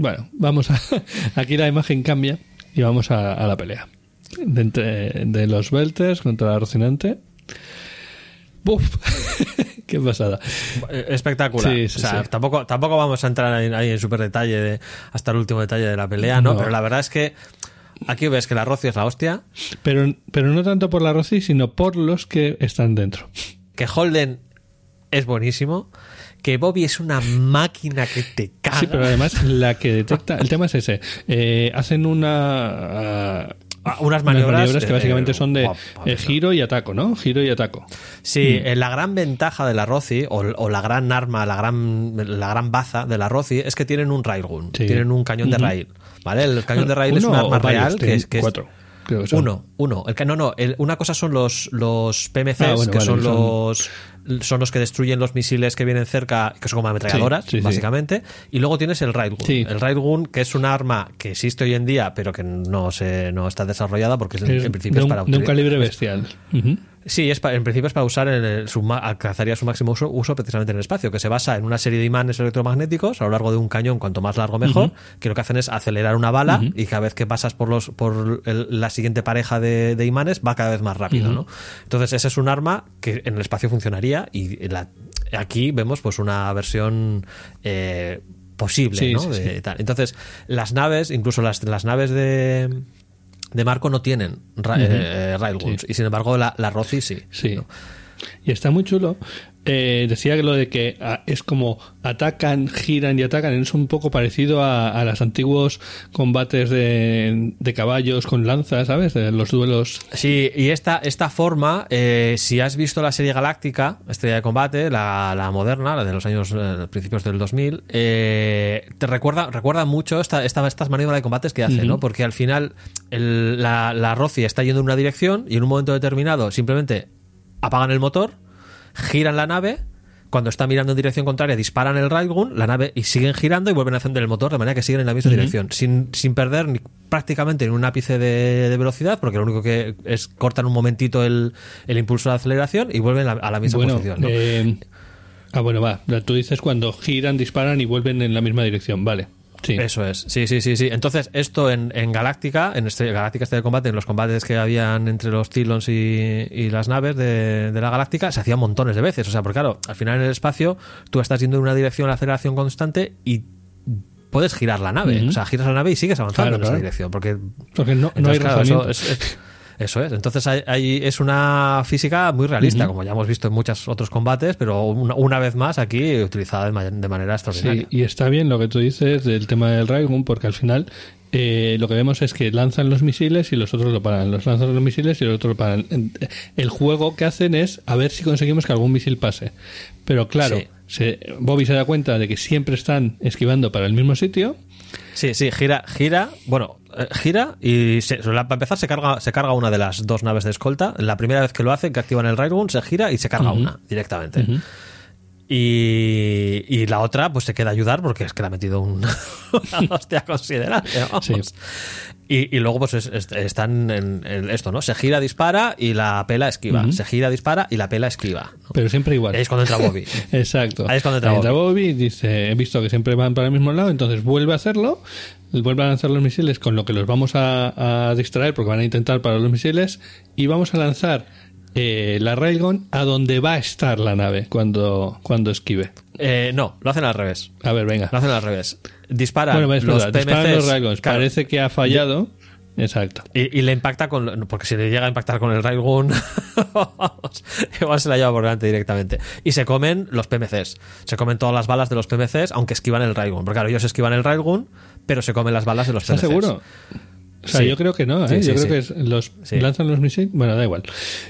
bueno, vamos a. Aquí la imagen cambia y vamos a, a la pelea. De, entre- de los Belters contra la Rocinante. ¡Buf! ¡Qué pasada! Eh, Espectacular. Sí, sí, o sea, sí. Tampoco, tampoco vamos a entrar ahí, ahí en súper detalle de, hasta el último detalle de la pelea, ¿no? No. Pero la verdad es que aquí ves que la Rocío es la hostia, Pero, pero no tanto por la Rosy, sino por los que están dentro. que Holden es buenísimo, que Bobby es una máquina que te caga. Sí, pero además la que detecta. El tema es ese. Eh, hacen una. Ah, unas maniobras, que eh, básicamente son de eh, giro y ataco, ¿no? Giro y ataco. Sí, eh, la gran ventaja de la Roci, o, o la gran arma, la gran, la gran baza de la Roci, es que tienen un railgun, Sí. tienen un cañón de rail. ¿Vale? El cañón de rail es un arma real que es, que es- cuatro, creo que son. Uno, uno. El, ca- no, no, el- una cosa son los, los PMCs, Ah, bueno, que vale, son los son los que destruyen los misiles que vienen cerca, que son como ametralladoras, Sí, sí, sí. básicamente. Y luego tienes el Railgun. El Railgun, que es un arma que existe hoy en día, pero que no se no está desarrollada porque es- en principio de, es para de un calibre bestial. Ujú. Sí, es pa- en principio es para usar en el, su, alcanzaría su máximo uso, uso precisamente en el espacio, que se basa en una serie de imanes electromagnéticos a lo largo de un cañón, cuanto más largo mejor, que lo que hacen es acelerar una bala y cada vez que pasas por los por el- la siguiente pareja de, de imanes va cada vez más rápido, ¿no? Entonces ese es un arma que en el espacio funcionaría y la- aquí vemos pues una versión eh, posible, Sí, ¿no? sí, De sí. tal. Entonces las naves, incluso las, las naves de de Marco no tienen ra- eh, railguns Sí. y sin embargo la, la Roci sí. Sí. ¿no? Y está muy chulo. Eh, decía que lo de que ah, es como atacan, giran y atacan. Es un poco parecido a, a los antiguos combates de, de caballos con lanzas, ¿sabes? Los duelos. Sí, y esta, esta forma, eh, si has visto la serie Galáctica, Estrella de Combate, la, la moderna, la de los años eh, principios del 2000, eh, te recuerda, recuerda mucho esta, esta- estas maniobras de combates que hace. ¿no? Porque al final el- la, la Roci está yendo en una dirección y en un momento determinado simplemente apagan el motor, giran la nave. Cuando está mirando en dirección contraria, disparan el Railgun, la nave y siguen girando y vuelven a encender el motor de manera que siguen en la misma dirección, sin, sin perder ni, prácticamente ni un ápice de, de velocidad, porque lo único que es cortan un momentito el, el impulso de aceleración y vuelven a, a la misma bueno, posición. ¿no? eh, ah, bueno, va. Tú dices cuando giran, disparan y vuelven en la misma dirección. Vale. Sí. Eso es, sí, sí, sí, sí. Entonces, esto en, en Galáctica, en este, Galáctica este de combate, en los combates que habían entre los Cylons y, y las naves de, de la Galáctica, se hacían montones de veces. O sea, porque claro, al final en el espacio tú estás yendo en una dirección a aceleración constante y puedes girar la nave. O sea, giras la nave y sigues avanzando Claro, en esa dirección. Porque Porque no, no hay entonces, claro, eso rozamiento. es- es- Eso es. Entonces hay, hay- es una física muy realista, como ya hemos visto en muchos otros combates, pero una, una vez más aquí utilizada de, ma- de manera Sí, extraordinaria. y está bien lo que tú dices del tema del Railgun, porque al final eh, lo que vemos es que lanzan los misiles y los otros lo paran. Los lanzan los misiles y los otros lo paran. El juego que hacen es a ver si conseguimos que algún misil pase. Pero claro, Sí. se- Bobby se da cuenta de que siempre están esquivando para el mismo sitio. Sí, sí, gira, gira, bueno, eh, gira y se- para empezar se carga, se carga una de las dos naves de escolta. La primera vez que lo hace, que activan el Railgun, se gira y se carga una directamente. Y, y la otra, pues se queda a ayudar porque es que le ha metido un, una hostia considerable. vamos. Sí. Y, y luego, pues es- es- están en, en esto, ¿no? Se gira, dispara y la pela esquiva. Se gira, dispara y la pela esquiva. ¿no? Pero siempre igual. Ahí es cuando entra Bobby. Exacto. Ahí es cuando entra Bobby y dice, he visto que siempre van para el mismo lado, entonces vuelve a hacerlo, vuelve a lanzar los misiles con lo que los vamos a, a distraer porque van a intentar parar los misiles y vamos a lanzar eh, la Railgun a donde va a estar la nave cuando, cuando esquive. Eh, no, lo hacen al revés. A ver, venga. Lo hacen al revés. Disparan Bueno, los PMCs, Railguns. claro, Parece que ha fallado. Exacto. y, y le impacta con. Porque si le llega a impactar con el Railgun, igual se la lleva por delante directamente. Y se comen los PMCs. Se comen todas las balas de los PMCs, aunque esquivan el Railgun. Porque claro, ellos esquivan el Railgun, pero se comen las balas de los ¿Estás PMCs. seguro? O sea, Sí. yo creo que no, ¿eh? Sí, sí, yo creo que es- los lanzan los misiles. Bueno, da igual.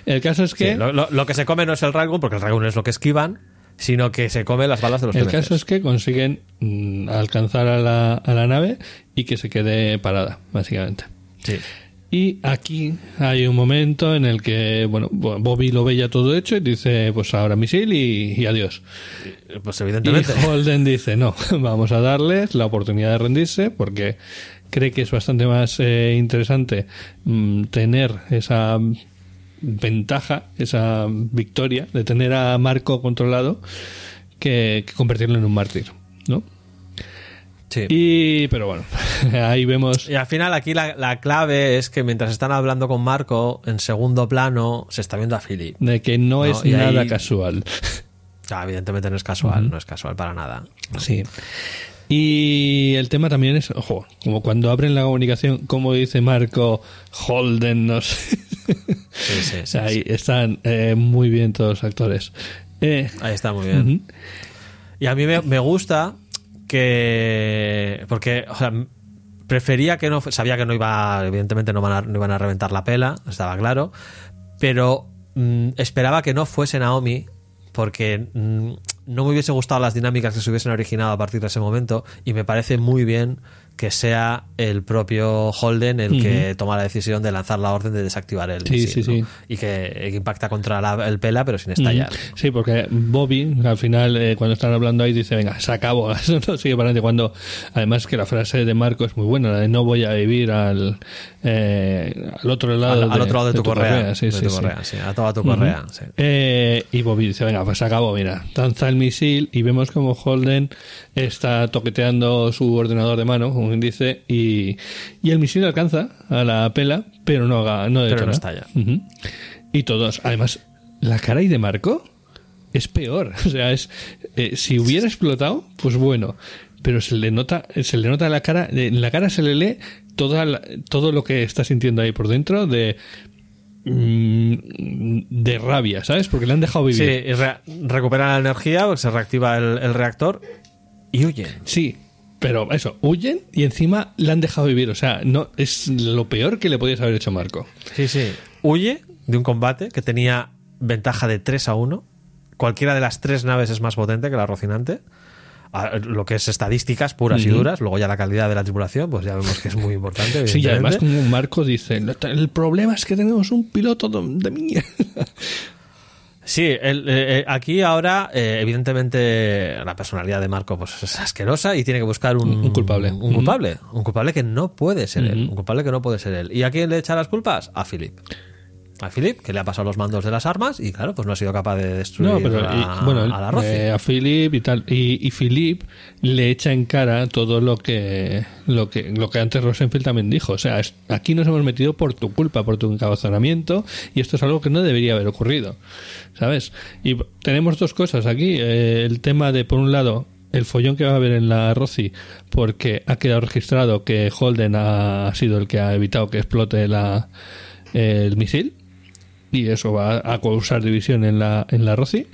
El caso es que lo, lo- lo que se come no es el Railgun, porque el Railgun es lo que esquivan, sino que se come las balas de los El caso es que consiguen mm, alcanzar a la, a la nave y que se quede parada, básicamente. Sí. Y aquí hay un momento en el que, bueno, Bo- Bobby lo ve ya todo hecho y dice, pues ahora misil y, y adiós. Pues Y evidentemente. Holden dice, no, vamos a darles la oportunidad de rendirse porque cree que es bastante más eh, interesante mm, tener esa ventaja, esa victoria de tener a Marco controlado que, que convertirlo en un mártir, ¿no? Sí. Y, pero bueno, ahí vemos... Y al final aquí la, la clave es que mientras están hablando con Marco, en segundo plano se está viendo a Philip. de que no, No, es y nada ahí- casual. Ah, evidentemente no es casual, no es casual para nada. Sí. Y el tema también es, ojo, como cuando abren la comunicación, como dice Marco, Holden, no sé. Sí, sí, sí, Ahí están eh, muy bien todos los actores. Eh, Ahí está muy bien. Y a mí me, me gusta que. Porque, o sea, prefería que no. Sabía que no iba. Evidentemente no, van a- no iban a reventar la pela, estaba claro. Pero mm, esperaba que no fuese Naomi. Porque mm, no me hubiese gustado las dinámicas que se hubiesen originado a partir de ese momento. Y me parece muy bien que sea el propio Holden el que toma la decisión de lanzar la orden de desactivar el Sí, misil, sí, ¿no? sí. Y que, impacta contra la- el pela, pero sin estallar. Sí, porque Bobby al final eh, cuando están hablando ahí dice, venga, se acabó, no sigue para adelante. Cuando, además que la frase de Marco es muy buena, la de no voy a vivir al, eh, al otro lado, al, al otro lado de, tu, correa, Sí, de sí, tu sí. correa, sí, a toda tu correa. Eh, y Bobby dice, venga, pues se acabó, mira, lanza el misil y vemos como Holden está toqueteando su ordenador de mano, como dice, y, y el misil alcanza a la pela, pero no, haga- no Pero detona. no estalla. Y todos, además, la cara ahí de Marco es peor. O sea, es eh, si hubiera explotado, pues bueno. Pero se le nota, se le nota la cara, en la cara se le lee toda la- todo lo que está sintiendo ahí por dentro de mm, de rabia, ¿sabes? Porque le han dejado Sí, vivir. y re- recupera la energía, se reactiva el, el reactor y huyen. Sí, pero eso, huyen y encima le han dejado vivir. O sea, no es lo peor que le podías haber hecho a Marco. Sí, sí. Huye de un combate que tenía ventaja de 3 a 1. Cualquiera de las tres naves es más potente que la Rocinante. A- Lo que es estadísticas puras y duras, luego ya la calidad de la tripulación, pues ya vemos que es muy importante. Sí, y además como Marco dice, "No, el problema es que tenemos un piloto de mierda. Sí, el- eh, eh, aquí ahora, eh, evidentemente, la personalidad de Marco pues, es asquerosa y tiene que buscar un, Un culpable. Un culpable. Un culpable que no puede ser él. Un culpable que no puede ser él. ¿Y a quién le echa las culpas? A Philip. A Philip, que le ha pasado los mandos de las armas y, claro, pues no ha sido capaz de destruir No, pero a, y- bueno, a la eh, a Philip y tal. Y, y Philip le echa en cara todo lo que lo que lo que antes Rosenfeld también dijo, o sea, es- aquí nos hemos metido por tu culpa, por tu encabezonamiento y esto es algo que no debería haber ocurrido, ¿sabes? Y tenemos dos cosas aquí, eh, el tema de por un lado el follón que va a haber en la Rossi porque ha quedado registrado que Holden ha sido el que ha evitado que explote la el misil y eso va a causar división en la, en la ROCI.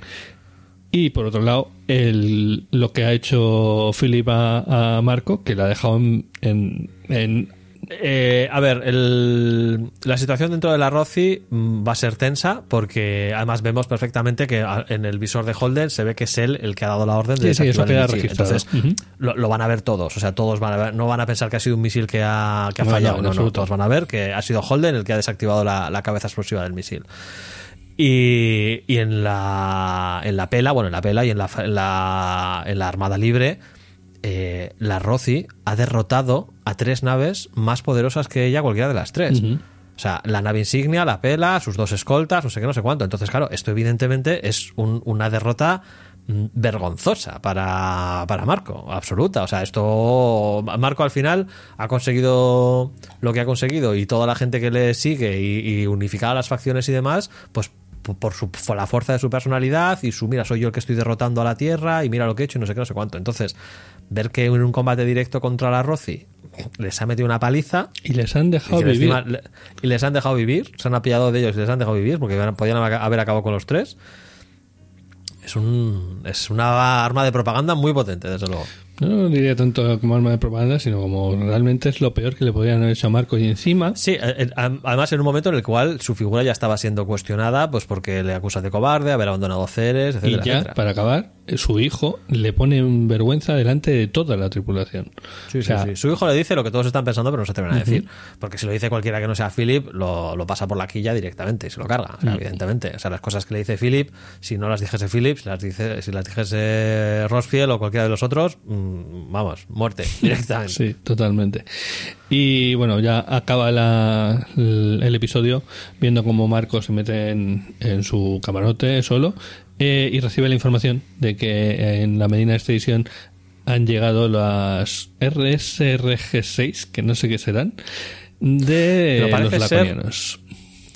Y por otro lado, el, lo que ha hecho Philip a, a Marco, que la ha dejado en, en, en Eh, a ver, el- la situación dentro de la Roci mm, va a ser tensa porque además vemos perfectamente que a- en el visor de Holden se ve que es él el que ha dado la orden de Sí, sí, eso desactivar el misil. Entonces Ujú. lo, lo van a ver todos, o sea, todos van a ver, no van a pensar que ha sido un misil que ha, que ha No, fallado, no, no, todos van a ver que ha sido Holden el que ha desactivado la, la cabeza explosiva del misil. Y, y en la en la pela, bueno, en la pela y en la, en la, en la Armada Libre, eh, la Roci ha derrotado a tres naves más poderosas que ella, cualquiera de las tres. O sea, la nave insignia, la pela, sus dos escoltas, no sé qué, no sé cuánto. Entonces, claro, esto evidentemente es un- una derrota mm, vergonzosa para, para Marco, absoluta. O sea, esto. Marco al final ha conseguido lo que ha conseguido y toda la gente que le sigue y, y unificada las facciones y demás, pues por por su, por la fuerza de su personalidad y su, mira, soy yo el que estoy derrotando a la Tierra y mira lo que he hecho y no sé qué, no sé cuánto. Entonces, ver que en un combate directo contra la Roci les ha metido una paliza Y les han y, dejado que vivir. le- y les han dejado vivir, se han apiado de ellos y les han dejado vivir porque podían haber acabado con los tres. Es, un, es una arma de propaganda muy potente, desde luego. No diría tanto como arma de propaganda, sino como realmente es lo peor que le podrían haber hecho a Marco. Y encima, Sí, eh, eh, además en un momento en el cual su figura ya estaba siendo cuestionada, pues porque le acusa de cobarde, haber abandonado Ceres, y etcétera, ya, etcétera. para acabar, eh, su hijo le pone en vergüenza delante de toda la tripulación. Sí, o sea, sí, sí. Su hijo le dice lo que todos están pensando, pero no se atreven a decir. Porque si lo dice cualquiera que no sea Philip, lo, lo pasa por la quilla directamente y se lo carga, o sea, evidentemente. O sea, las cosas que le dice Philip, si no las dijese Philip, si las, dice, si las dijese Rosfield o cualquiera de los otros, mm, vamos, muerte, directamente. Sí, totalmente. Y bueno, ya acaba la- el, el episodio viendo cómo Marco se mete en, en su camarote solo eh, y recibe la información de que en la Medina Station han llegado las RSRG-6, que no sé qué serán, de Pero los ser- laconianos.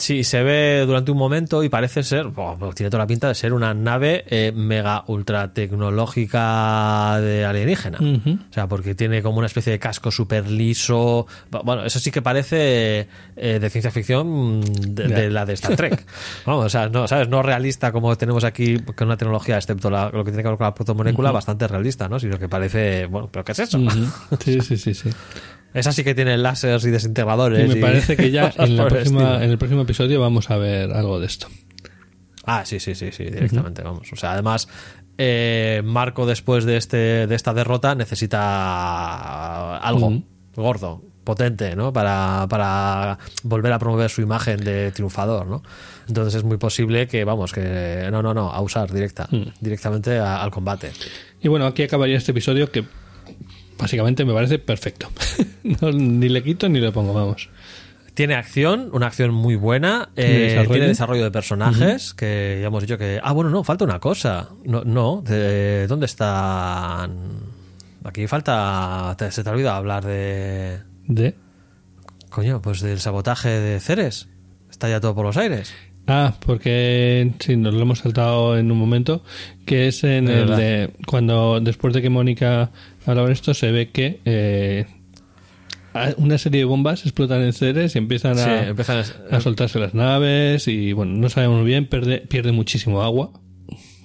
Sí, se ve durante un momento y parece ser, pues tiene toda la pinta de ser una nave eh, mega ultra tecnológica de alienígena. O sea, porque tiene como una especie de casco súper liso. Bueno, eso sí que parece eh, de ciencia ficción de, Ya. de la de Star Trek. Vamos, o sea, no, ¿sabes? No realista como tenemos aquí con una tecnología, excepto la- lo que tiene que ver con la protomolécula, bastante realista, ¿no? Sino que parece, bueno, ¿pero qué es eso? Sí, sí, sí, sí. Esa sí que tiene láseres y Y desintegradores. me y parece que ya en, la el próxima, estilo. en el próximo episodio vamos a ver algo de esto. Ah, sí, sí, sí, sí, directamente, vamos. O sea, además, eh, Marco después de este de esta derrota necesita algo gordo, potente, ¿no? Para, para volver a promover su imagen de triunfador, ¿no? Entonces es muy posible que, vamos, que no, no, no, a usar directa, directamente a- al combate. Y bueno, aquí acabaría este episodio que básicamente me parece perfecto. No, ni le quito ni le pongo, vamos. Tiene acción, una acción muy buena. ¿Tiene eh, desarrollo? tiene desarrollo de personajes, que ya hemos dicho que... Ah, bueno, no, falta una cosa. No, no de- ¿dónde están? Aquí falta... te- se te olvida hablar de... De. Coño, pues del sabotaje de Ceres. Está ya todo por los aires. Ah, porque sí, nos lo hemos saltado en un momento, que es en De el de cuando después de que Mónica hablaba de esto, se ve que eh, una serie de bombas explotan en Ceres y empiezan Sí, a, empiezan a- a soltarse las naves y bueno, no sabemos bien, pierde, pierde muchísimo agua.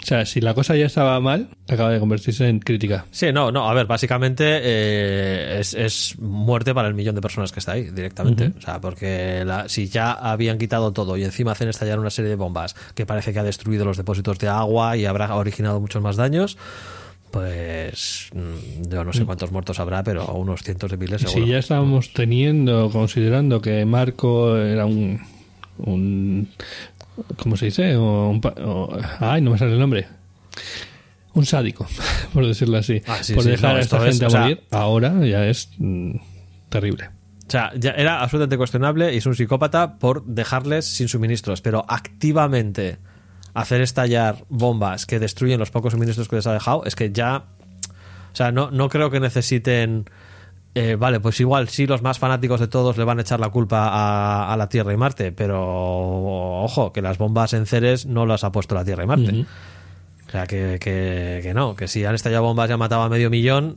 O sea, si la cosa ya estaba mal, acaba de convertirse en crítica. Sí, no, no, a ver, básicamente eh, es, es muerte para el millón de personas que está ahí directamente. O sea, porque la- si ya habían quitado todo y encima hacen estallar una serie de bombas que parece que ha destruido los depósitos de agua y habrá originado muchos más daños, pues mm, yo no sé cuántos muertos habrá, pero unos cientos de miles seguro. Si ya estábamos teniendo, considerando que Marco era un. un ¿Cómo se dice? O un o- ay, no me sale el nombre. Un sádico, por decirlo así. Ah, sí, por sí, dejar no, a esta es, gente o a sea- morir, ahora ya es mm, terrible. O sea, ya era absolutamente cuestionable y es un psicópata por dejarles sin suministros, pero activamente hacer estallar bombas que destruyen los pocos suministros que les ha dejado, es que ya. O sea, no, no creo que necesiten. eh, vale, pues igual sí, los más fanáticos de todos le van a echar la culpa a, la Tierra y Marte, pero ojo, que las bombas en Ceres no las ha puesto la Tierra y Marte. O sea, que, que, que no, que si han estallado bombas y han matado a medio millón,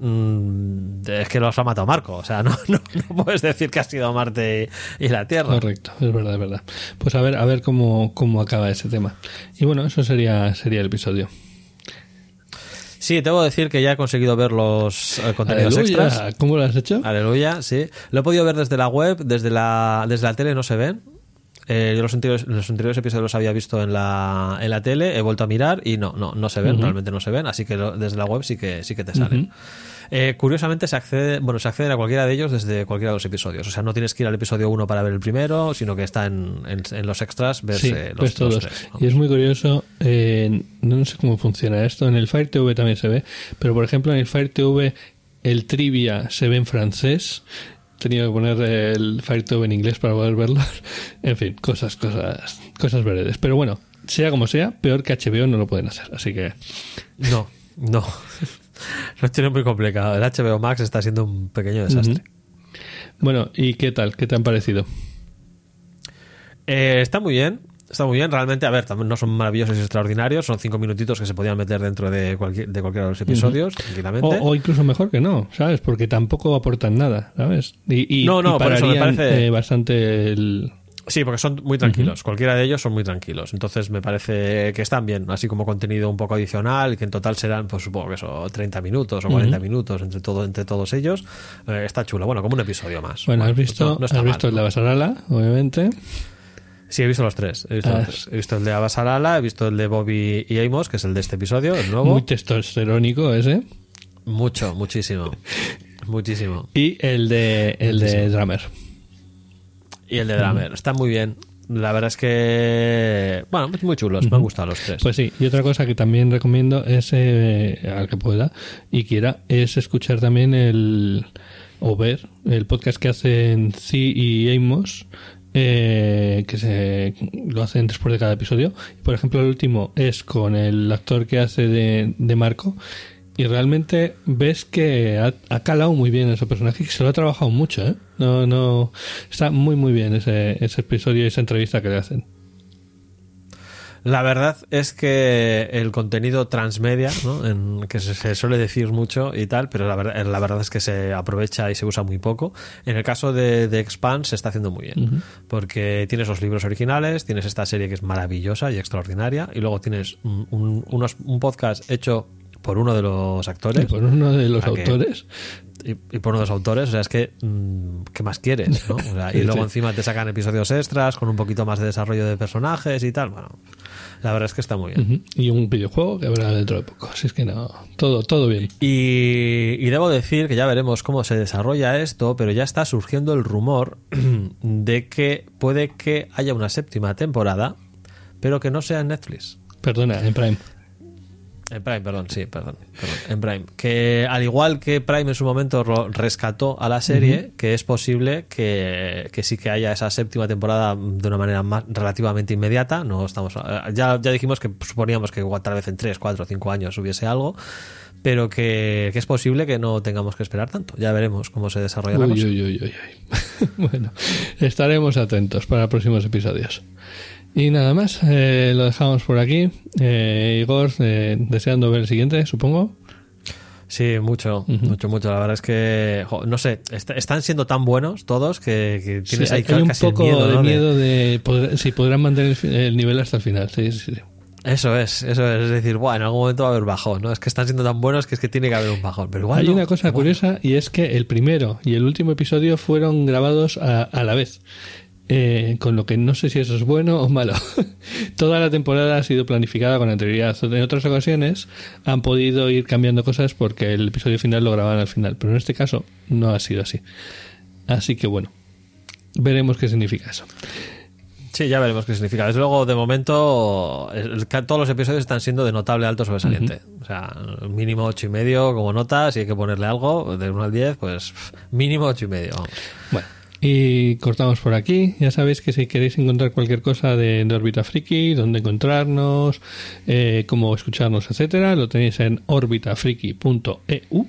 mm, es que los ha matado Marco. O sea, no, no, no puedes decir que ha sido Marte y, y la Tierra. Correcto, es verdad, es verdad. Pues a ver, a ver cómo, cómo acaba ese tema. Y bueno, eso sería, sería el episodio. Sí, tengo que decir que ya he conseguido ver los eh, contenidos Aleluya. extras. ¿Cómo lo has hecho? Aleluya, sí. Lo he podido ver desde la web, desde la, desde la tele no se ven. Eh, yo los anteriores, los anteriores episodios los había visto en la, en la tele, he vuelto a mirar y no, no, no se ven, realmente no se ven, así que lo- desde la web sí que, sí que te salen. Eh, curiosamente se accede, bueno, se accede a cualquiera de ellos desde cualquiera de los episodios. O sea, no tienes que ir al episodio 1 para ver el primero, sino que está en, en, en los extras, ves Sí, eh, los, ves todos. los tres, ¿no? Y es muy curioso, eh, no sé cómo funciona esto, en el Fire TV también se ve, pero por ejemplo en el Fire TV el trivia se ve en francés. Tenido que poner el Fire TV en inglés para poder verlo. en fin, cosas, cosas, cosas veredes. Pero bueno, sea como sea, peor que HBO no lo pueden hacer. Así que No, no. Lo tiene muy complicado. El HBO Max está siendo un pequeño desastre. bueno, ¿y qué tal? ¿Qué te han parecido? Eh, está muy bien. Está muy bien, realmente, a ver, también no son maravillosos y extraordinarios, son cinco minutitos que se podían meter dentro de, cualquier, de cualquiera de los episodios, tranquilamente. O, o incluso mejor que no, ¿sabes? Porque tampoco aportan nada, ¿sabes? Y, y, No, no, y por eso me parece- eh, bastante el... Sí, porque son muy tranquilos, cualquiera de ellos son muy tranquilos, entonces me parece que están bien, así como contenido un poco adicional, que en total serán, pues supongo que eso, 30 minutos o 40 minutos entre, todo, entre todos ellos, Eh, está chulo, bueno, como un episodio más. Bueno, has pues visto, no- no está has visto mal, ¿no? Basarala, obviamente. Sí, he visto los tres. He visto, Ah, los tres. He visto el de Abasarala, he visto el de Bobby y Amos, que es el de este episodio, el nuevo. Muy testosterónico ese. Mucho, muchísimo. Muchísimo. Y el de el de Drummer. Y el de Drummer. Está muy bien. La verdad es que. Bueno, muy chulos. Me han gustado los tres. Pues sí, y otra cosa que también recomiendo es, eh, al que pueda y quiera, es escuchar también el, o ver el podcast que hacen C y Amos, eh, que se lo hacen después de cada episodio. Por ejemplo, el último es con el actor que hace de, de Marco. Y realmente ves que ha, ha calado muy bien ese personaje, que se lo ha trabajado mucho, ¿eh? No, no, está muy, muy bien ese, ese episodio y esa entrevista que le hacen. La verdad es que el contenido transmedia, ¿no? En- que se, se suele decir mucho y tal, pero la verdad, la verdad es que se aprovecha y se usa muy poco. En el caso de, de Expand se está haciendo muy bien, porque tienes los libros originales, tienes esta serie que es maravillosa y extraordinaria, y luego tienes un, un- unos- un podcast hecho por uno de los actores. Y por uno de los autores. y, y por uno de los autores, o sea, es que, mm, ¿qué más quieres? ¿no? O sea, y luego sí. encima te sacan episodios extras con un poquito más de desarrollo de personajes y tal. Bueno, la verdad es que está muy bien. Y un videojuego que habrá dentro de poco. Así es que no, todo, todo bien. Y, y debo decir que ya veremos cómo se desarrolla esto, pero ya está surgiendo el rumor de que puede que haya una séptima temporada, pero que no sea en Netflix. Perdona, en Prime. En Prime, perdón, sí, perdón, perdón, en Prime. Que al igual que Prime en su momento rescató a la serie, que es posible que, que sí que haya esa séptima temporada de una manera más relativamente inmediata. No estamos eh, ya, ya dijimos que suponíamos que tal vez en 3, 4, 5 años hubiese algo, pero que, que es posible que no tengamos que esperar tanto. Ya veremos cómo se desarrolla la Uy, cosa. uy, uy. bueno, estaremos atentos para próximos episodios. Y nada más, eh, lo dejamos por aquí. Eh, Igor, eh, deseando ver el siguiente, supongo. Sí, mucho, mucho, mucho. La verdad es que, jo, no sé, est- están siendo tan buenos todos que, que tienes hay, ahí hay un casi el poco miedo, de ¿no? miedo de poder- si podrán mantener el, nivel hasta el final. Sí, sí, sí. Eso es, eso es. Es decir, bueno, en algún momento va a haber bajón, ¿no? Es que están siendo tan buenos que es que tiene que haber un bajón. Pero igual. Hay no. una cosa curiosa y es que el primero y el último episodio fueron grabados a, a la vez. Eh, con lo que no sé si eso es bueno o malo. Toda la temporada ha sido planificada con anterioridad. En otras ocasiones han podido ir cambiando cosas porque el episodio final lo grababan al final, pero en este caso no ha sido así. Así que bueno, veremos qué significa eso. Sí, ya veremos qué significa. Desde luego, de momento, el- todos los episodios están siendo de notable alto sobresaliente. O sea, mínimo ocho y medio como nota. Si hay que ponerle algo, de 1 al 10, pues mínimo ocho y medio. Bueno, y cortamos por aquí. Ya sabéis que si queréis encontrar cualquier cosa de, de Órbita Friki, dónde encontrarnos, eh, cómo escucharnos, etcétera, lo tenéis en orbitafriki.eu.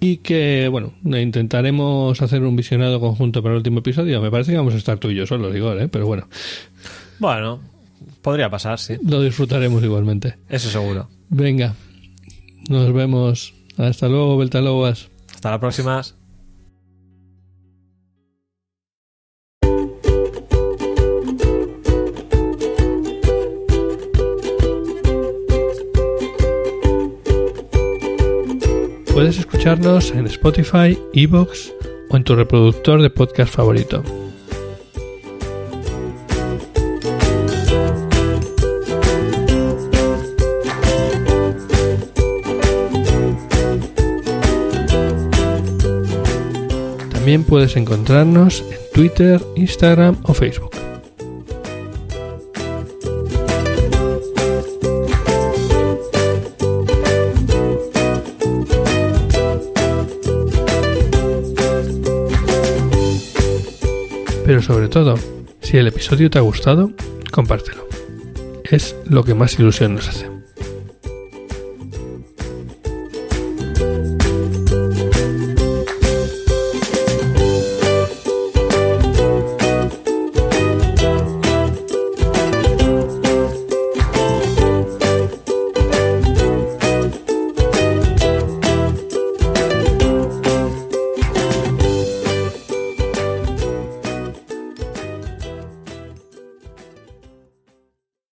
Y que, bueno, intentaremos hacer un visionado conjunto para el último episodio. Me parece que vamos a estar tú y yo solos, digo, ¿eh? pero bueno. Bueno, podría pasar, sí. Lo disfrutaremos igualmente. Eso seguro. Venga, nos vemos. Hasta luego, Beltalobas. Hasta la próxima. Escucharnos en Spotify, Evox o en tu reproductor de podcast favorito. También puedes encontrarnos en Twitter, Instagram o Facebook. Sobre todo, si el episodio te ha gustado, compártelo. Es lo que más ilusión nos hace.